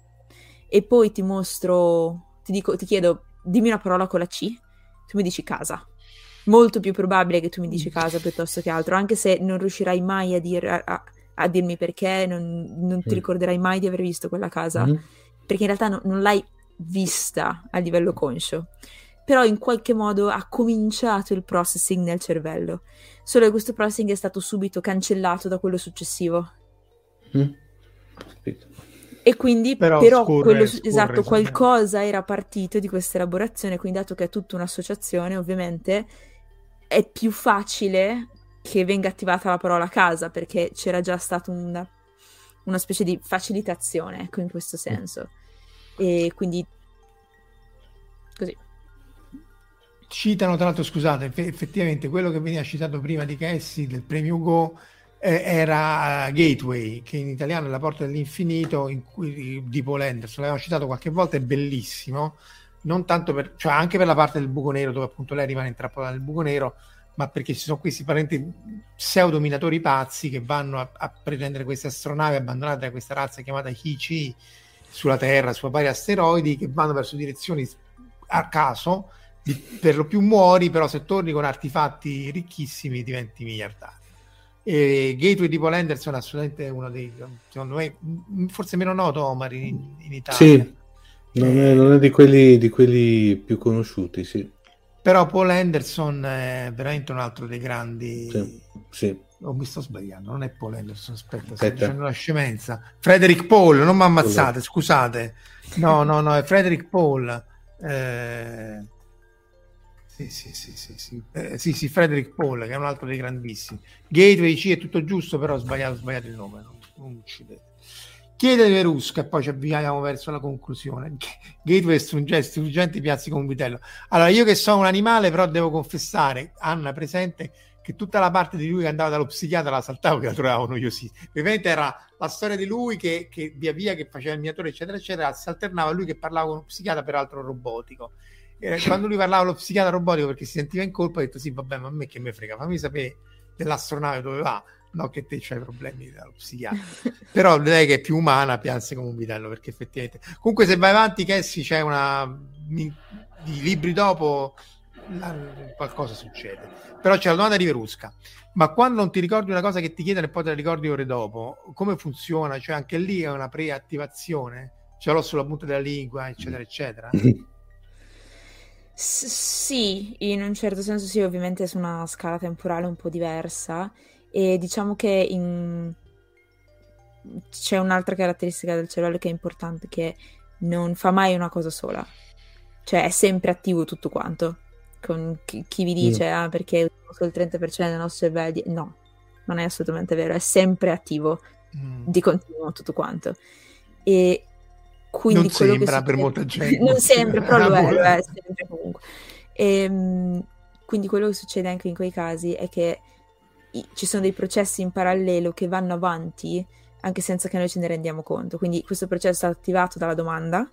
e poi ti mostro, ti, dico, ti chiedo dimmi una parola con la C, tu mi dici casa. Molto più probabile che tu mi dici casa piuttosto che altro, anche se non riuscirai mai a, dir, a, a dirmi perché, non, non ti ricorderai mai di aver visto quella casa, mm-hmm. perché in realtà no, non l'hai vista a livello conscio. Però in qualche modo ha cominciato il processing nel cervello. Solo che questo processing è stato subito cancellato da quello successivo. Mm. E quindi però, però scorre, quello, scorre, esatto, qualcosa era partito di questa elaborazione, quindi dato che è tutta un'associazione, ovviamente è più facile che venga attivata la parola casa, perché c'era già stata una, una specie di facilitazione, ecco, in questo senso. E quindi così. Citano, tra l'altro, scusate, effettivamente quello che veniva citato prima di Cassie del premio Go era Gateway, che in italiano è la porta dell'infinito, in cui, di Paul Anderson, l'abbiamo citato qualche volta, è bellissimo, non tanto per, cioè anche per la parte del buco nero, dove appunto lei rimane intrappolata nel buco nero, ma perché ci sono questi parenti pseudo-minatori pazzi che vanno a, a prendere queste astronavi abbandonate da questa razza chiamata Hichi sulla Terra, su vari asteroidi, che vanno verso direzioni a caso, per lo più muori, però se torni con artefatti ricchissimi diventi miliardario. E Gateway di Paul Anderson è assolutamente uno dei, secondo me, forse meno noto Omar in, in Italia. Sì, non è, non è di, quelli, di, quelli, più conosciuti, sì. Però Paul Anderson è veramente un altro dei grandi... Sì, sì. Oh, mi sto sbagliando, non è Paul Anderson, aspetta, sto dicendo una scemenza. Frederick Paul, non mi ammazzate, scusate. No, no, no, è Frederick Paul. Eh... Sì, sì, sì, sì, sì. Eh, sì, sì, Frederick Paul, che è un altro dei grandissimi. Gateway C è tutto giusto, però ho sbagliato, sbagliato il nome, non, non uccidete. Chiede Verusca e poi ci avviamo verso la conclusione. *laughs* Gateway struggenti, struggenti piazzi con un vitello. Allora, io che sono un animale, però devo confessare, Anna presente, che tutta la parte di lui che andava dallo psichiatra la saltavo che la trovavo noiosissima. Ovviamente era la storia di lui che, che via via che faceva il miatore, eccetera, eccetera, si alternava a lui che parlava con uno psichiatra, peraltro robotico quando lui parlava lo psichiatra robotico perché si sentiva in colpa, ha detto sì, vabbè, ma a me che mi frega, fammi sapere dell'astronave dove va, no che te c'hai problemi dallo psichiatra. *laughs* Però lei che è più umana pianse come un vitello, perché effettivamente... Comunque se vai avanti, Cassie, c'è una... di libri dopo qualcosa succede. Però c'è la domanda di Verusca. Ma quando non ti ricordi una cosa che ti chiedono e poi te la ricordi ore dopo, come funziona? Cioè anche lì è una preattivazione? Ce l'ho sulla punta della lingua, eccetera, eccetera. *laughs* S- sì, in un certo senso sì, ovviamente su una scala temporale un po' diversa e diciamo che in... c'è un'altra caratteristica del cervello che è importante, che non fa mai una cosa sola, cioè è sempre attivo tutto quanto. Con chi, chi vi dice mm. ah, perché solo il 30% del nostro cervello, no, non è assolutamente vero, è sempre attivo mm. di continuo tutto quanto. E quindi non sembra per molta gente. *laughs* Non sembra, però lo è, lo è sempre comunque. E, ehm, quindi quello che succede anche in quei casi è che i, ci sono dei processi in parallelo che vanno avanti anche senza che noi ce ne rendiamo conto. Quindi questo processo è attivato dalla domanda.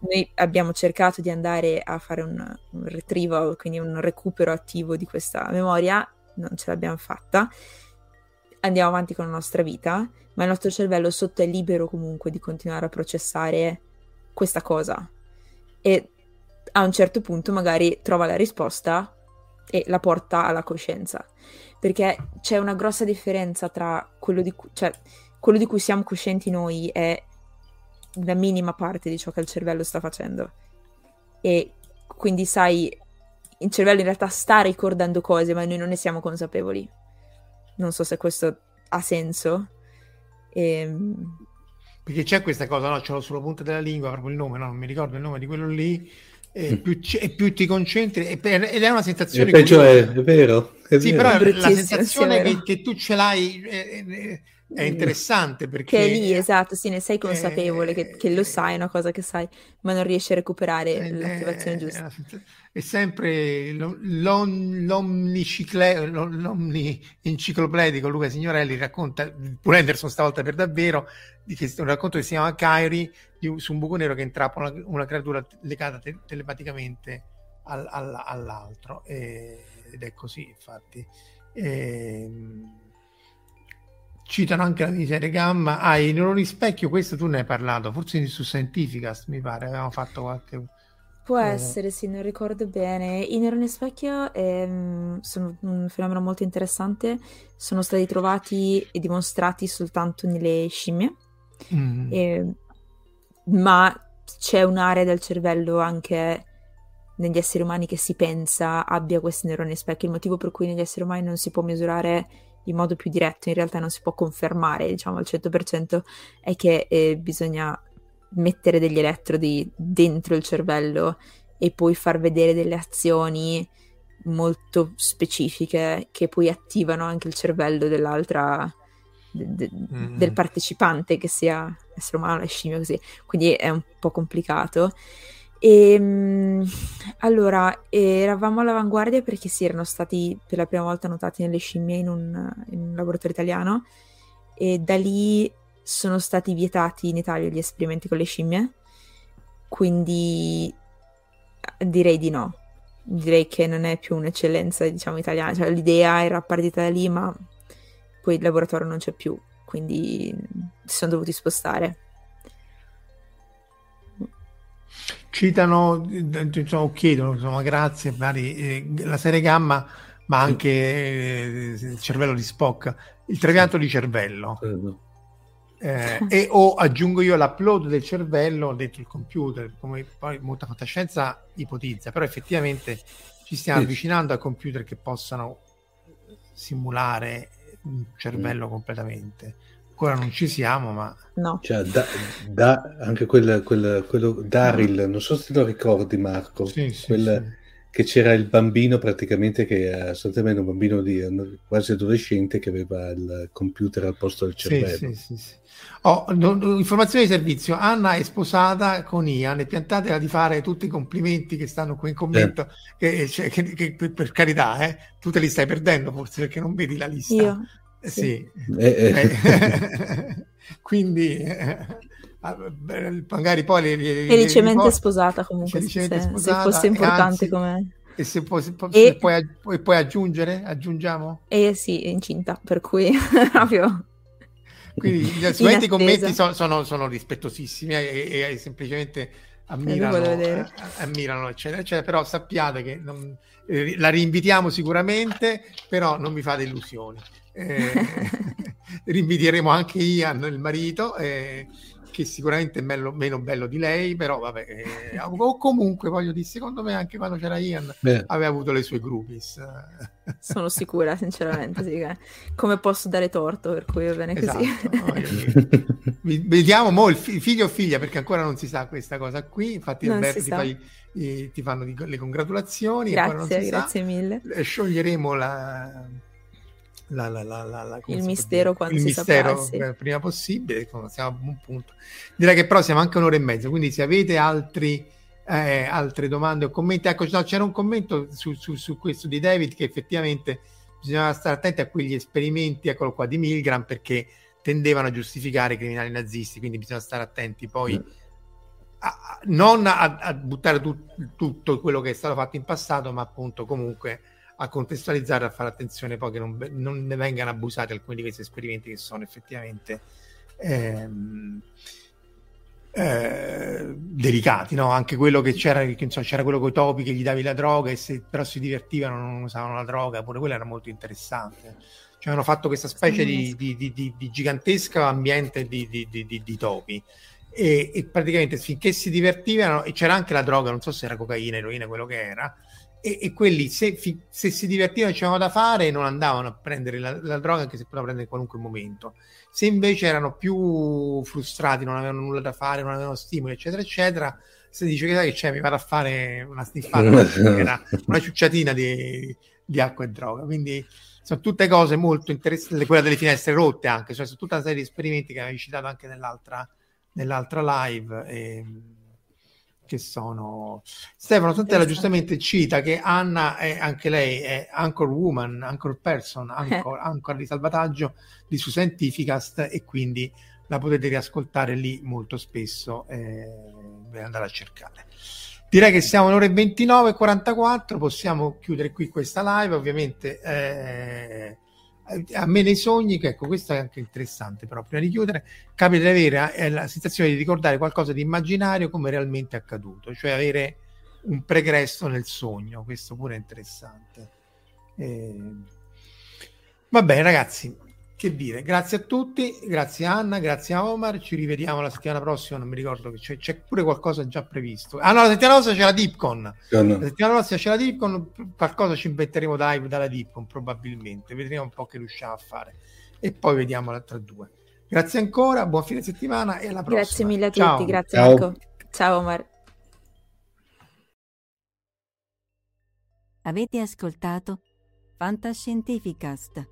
Noi abbiamo cercato di andare a fare un, un retrieval, quindi un recupero attivo di questa memoria, non ce l'abbiamo fatta. Andiamo avanti con la nostra vita ma il nostro cervello sotto è libero comunque di continuare a processare questa cosa. E a un certo punto magari trova la risposta e la porta alla coscienza. Perché c'è una grossa differenza tra quello di, cu- cioè, quello di cui siamo coscienti noi è la minima parte di ciò che il cervello sta facendo. E quindi sai il cervello in realtà sta ricordando cose ma noi non ne siamo consapevoli. Non so se questo ha senso e... Ehm, Perché c'è questa cosa, no? Ce l'ho sulla punta della lingua, proprio il nome, no? Non mi ricordo il nome di quello lì. E mm. più, e più, ti concentri ed è una sensazione è, peggio è, è vero è sì vero. però la sensazione che, che, tu ce l'hai è, è, interessante perché che è lì esatto sì ne sei consapevole che, che, lo sai è una cosa che sai ma non riesci a recuperare l'attivazione giusta è sempre l'omni-enciclopedico Luca Signorelli racconta, pure Anderson stavolta per davvero, di che, un racconto che si chiama di, su un buco nero che intrappola una, una creatura legata te, telepaticamente al, al, all'altro e, ed è così infatti. E, ehm, citano anche la miseria gamma. Ah, i neuroni specchio, questo tu ne hai parlato, forse su Scientificast mi pare, avevamo fatto qualche Può Eh, essere, sì, non ricordo bene. I neuroni specchio ehm, sono un fenomeno molto interessante, sono stati trovati e dimostrati soltanto nelle scimmie, mm. e- ma c'è un'area del cervello anche negli esseri umani che si pensa abbia questi neuroni specchio, il motivo per cui negli esseri umani non si può misurare in modo più diretto, in realtà non si può confermare, diciamo al 100%, è che eh, bisogna mettere degli elettrodi dentro il cervello e poi far vedere delle azioni molto specifiche che poi attivano anche il cervello dell'altra de, de, mm. del partecipante che sia essere umano scimmia così quindi è un po' complicato e ehm, allora eravamo all'avanguardia perché si erano stati per la prima volta notati nelle scimmie in un, in un laboratorio italiano e da lì sono stati vietati in Italia gli esperimenti con le scimmie quindi direi di no direi che non è più un'eccellenza, diciamo, italiana. Cioè, l'idea era partita da lì, ma poi il laboratorio non c'è più, quindi si sono dovuti spostare. Citano, diciamo, chiedono, insomma, grazie, vari, eh, la serie gamma, ma anche eh, il cervello di Spock, il trapianto di cervello. Eh, *laughs* e o aggiungo io l'upload del cervello dentro il computer, come poi molta fantascienza ipotizza, però effettivamente ci stiamo sì. avvicinando a computer che possano simulare un cervello mm. completamente. Ancora non ci siamo, ma... No. Cioè, da, da, anche quel, quel, quello Daryl, no. non so se te lo ricordi Marco, sì, sì, quel, sì che c'era il bambino praticamente che è sostanzialmente un bambino di, quasi adolescente che aveva il computer al posto del cervello. Sì, sì, sì, Oh, no, no, informazione di servizio, Anna è sposata con Ian e piantatela di fare tutti i complimenti che stanno qui in commento, eh. che, cioè, che, che, per carità, eh, tu te li stai perdendo forse perché non vedi la lista. Io? Eh, sì. Eh, eh. eh. *laughs* Quindi magari poi le, le, felicemente le sposata comunque felicemente se, sposata, se fosse importante come e se, puoi, se, e, puoi, puoi, puoi, aggiungere? Aggiungiamo? Eh sì è incinta per cui *laughs* proprio quindi sicuramente i commenti sono, sono, sono rispettosissimi e, e, semplicemente ammirano, eh, ammirano eccetera, eccetera però sappiate che non, eh, la rinvitiamo sicuramente però non vi fate illusioni. Eh, *laughs* *laughs* rinviteremo anche Ian il marito eh, che sicuramente è bello, meno bello di lei, però vabbè, eh, o comunque voglio dire, secondo me anche quando c'era Ian Beh. aveva avuto le sue groupies. Sono sicura, sinceramente, sì, come posso dare torto, per cui va bene così. Esatto, *laughs* vediamo mo il figlio o figlia, perché ancora non si sa questa cosa qui, infatti non Alberto ti, fai, eh, ti, fanno le congratulazioni. Grazie, grazie mille. Scioglieremo la la, la, la, il mistero quando il si mistero saprà, prima possibile, siamo a un punto. Direi che però siamo anche un'ora e mezza, quindi se avete altri, eh, altre domande o commenti, ecco, no, c'era un commento su, su, su, questo di David che effettivamente bisognava stare attenti a quegli esperimenti, eccolo qua, di Milgram, perché tendevano a giustificare i criminali nazisti, quindi bisogna stare attenti poi... Mm. A, non a, a buttare tu, tutto quello che è stato fatto in passato, ma appunto comunque a contestualizzare, a fare attenzione poi che non, non ne vengano abusati alcuni di questi esperimenti che sono effettivamente ehm, eh, delicati, no? anche quello che c'era, che, so, c'era quello con i topi che gli davi la droga e se però si divertivano non usavano la droga, pure quello era molto interessante. Cioè hanno fatto questa specie di, di, di, di gigantesco ambiente di, topi. E, e, praticamente finché si divertivano, e c'era anche la droga, non so se era cocaina, eroina, quello che era, e, e quelli se, se, si divertivano c'erano da fare non andavano a prendere la, la droga anche se potevano prendere in qualunque momento. Se invece erano più frustrati non avevano nulla da fare non avevano stimoli eccetera eccetera se dice che sai che c'è mi vado a fare una sniffata *laughs* era una ciucciatina di, di, acqua e droga. Quindi sono tutte cose molto interessanti quella delle finestre rotte anche cioè sono tutta una serie di esperimenti che avevi citato anche nell'altra, nell'altra live e, che sono Stefano Santella giustamente cita che Anna è anche lei è anchor woman, anchor person, anchor, anchor di salvataggio di su Scientificast e quindi la potete riascoltare lì molto spesso eh, per andare a cercare. Direi che siamo alle ore 29 e 44, possiamo chiudere qui questa live, ovviamente eh, a me nei sogni, ecco, questo è anche interessante, però prima di chiudere, capita di avere eh, la sensazione di ricordare qualcosa di immaginario come realmente accaduto, cioè avere un pregresso nel sogno, questo pure è interessante. Eh... Va bene, ragazzi, che dire, grazie a tutti, grazie Anna, grazie a Omar, ci rivediamo la settimana prossima, non mi ricordo che c'è, c'è pure qualcosa già previsto. Ah no, la settimana prossima c'è la Dipcon, la settimana prossima c'è la Dipcon, qualcosa ci inventeremo dai, dalla Dipcon probabilmente, vedremo un po' che riusciamo a fare e poi vediamo l'altra due. Grazie ancora, buon fine settimana e alla prossima. Grazie mille a tutti, Ciao. grazie Ciao. Marco. Ciao Omar. Avete ascoltato Fantascientificast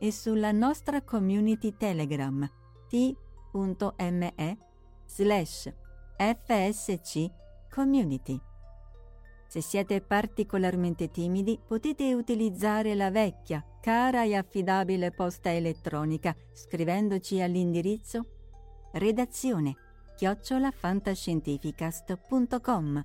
e sulla nostra community Telegram t.me slash fsc community. Se siete particolarmente timidi potete utilizzare la vecchia, cara e affidabile posta elettronica scrivendoci all'indirizzo redazione chiocciolafantascientificast.com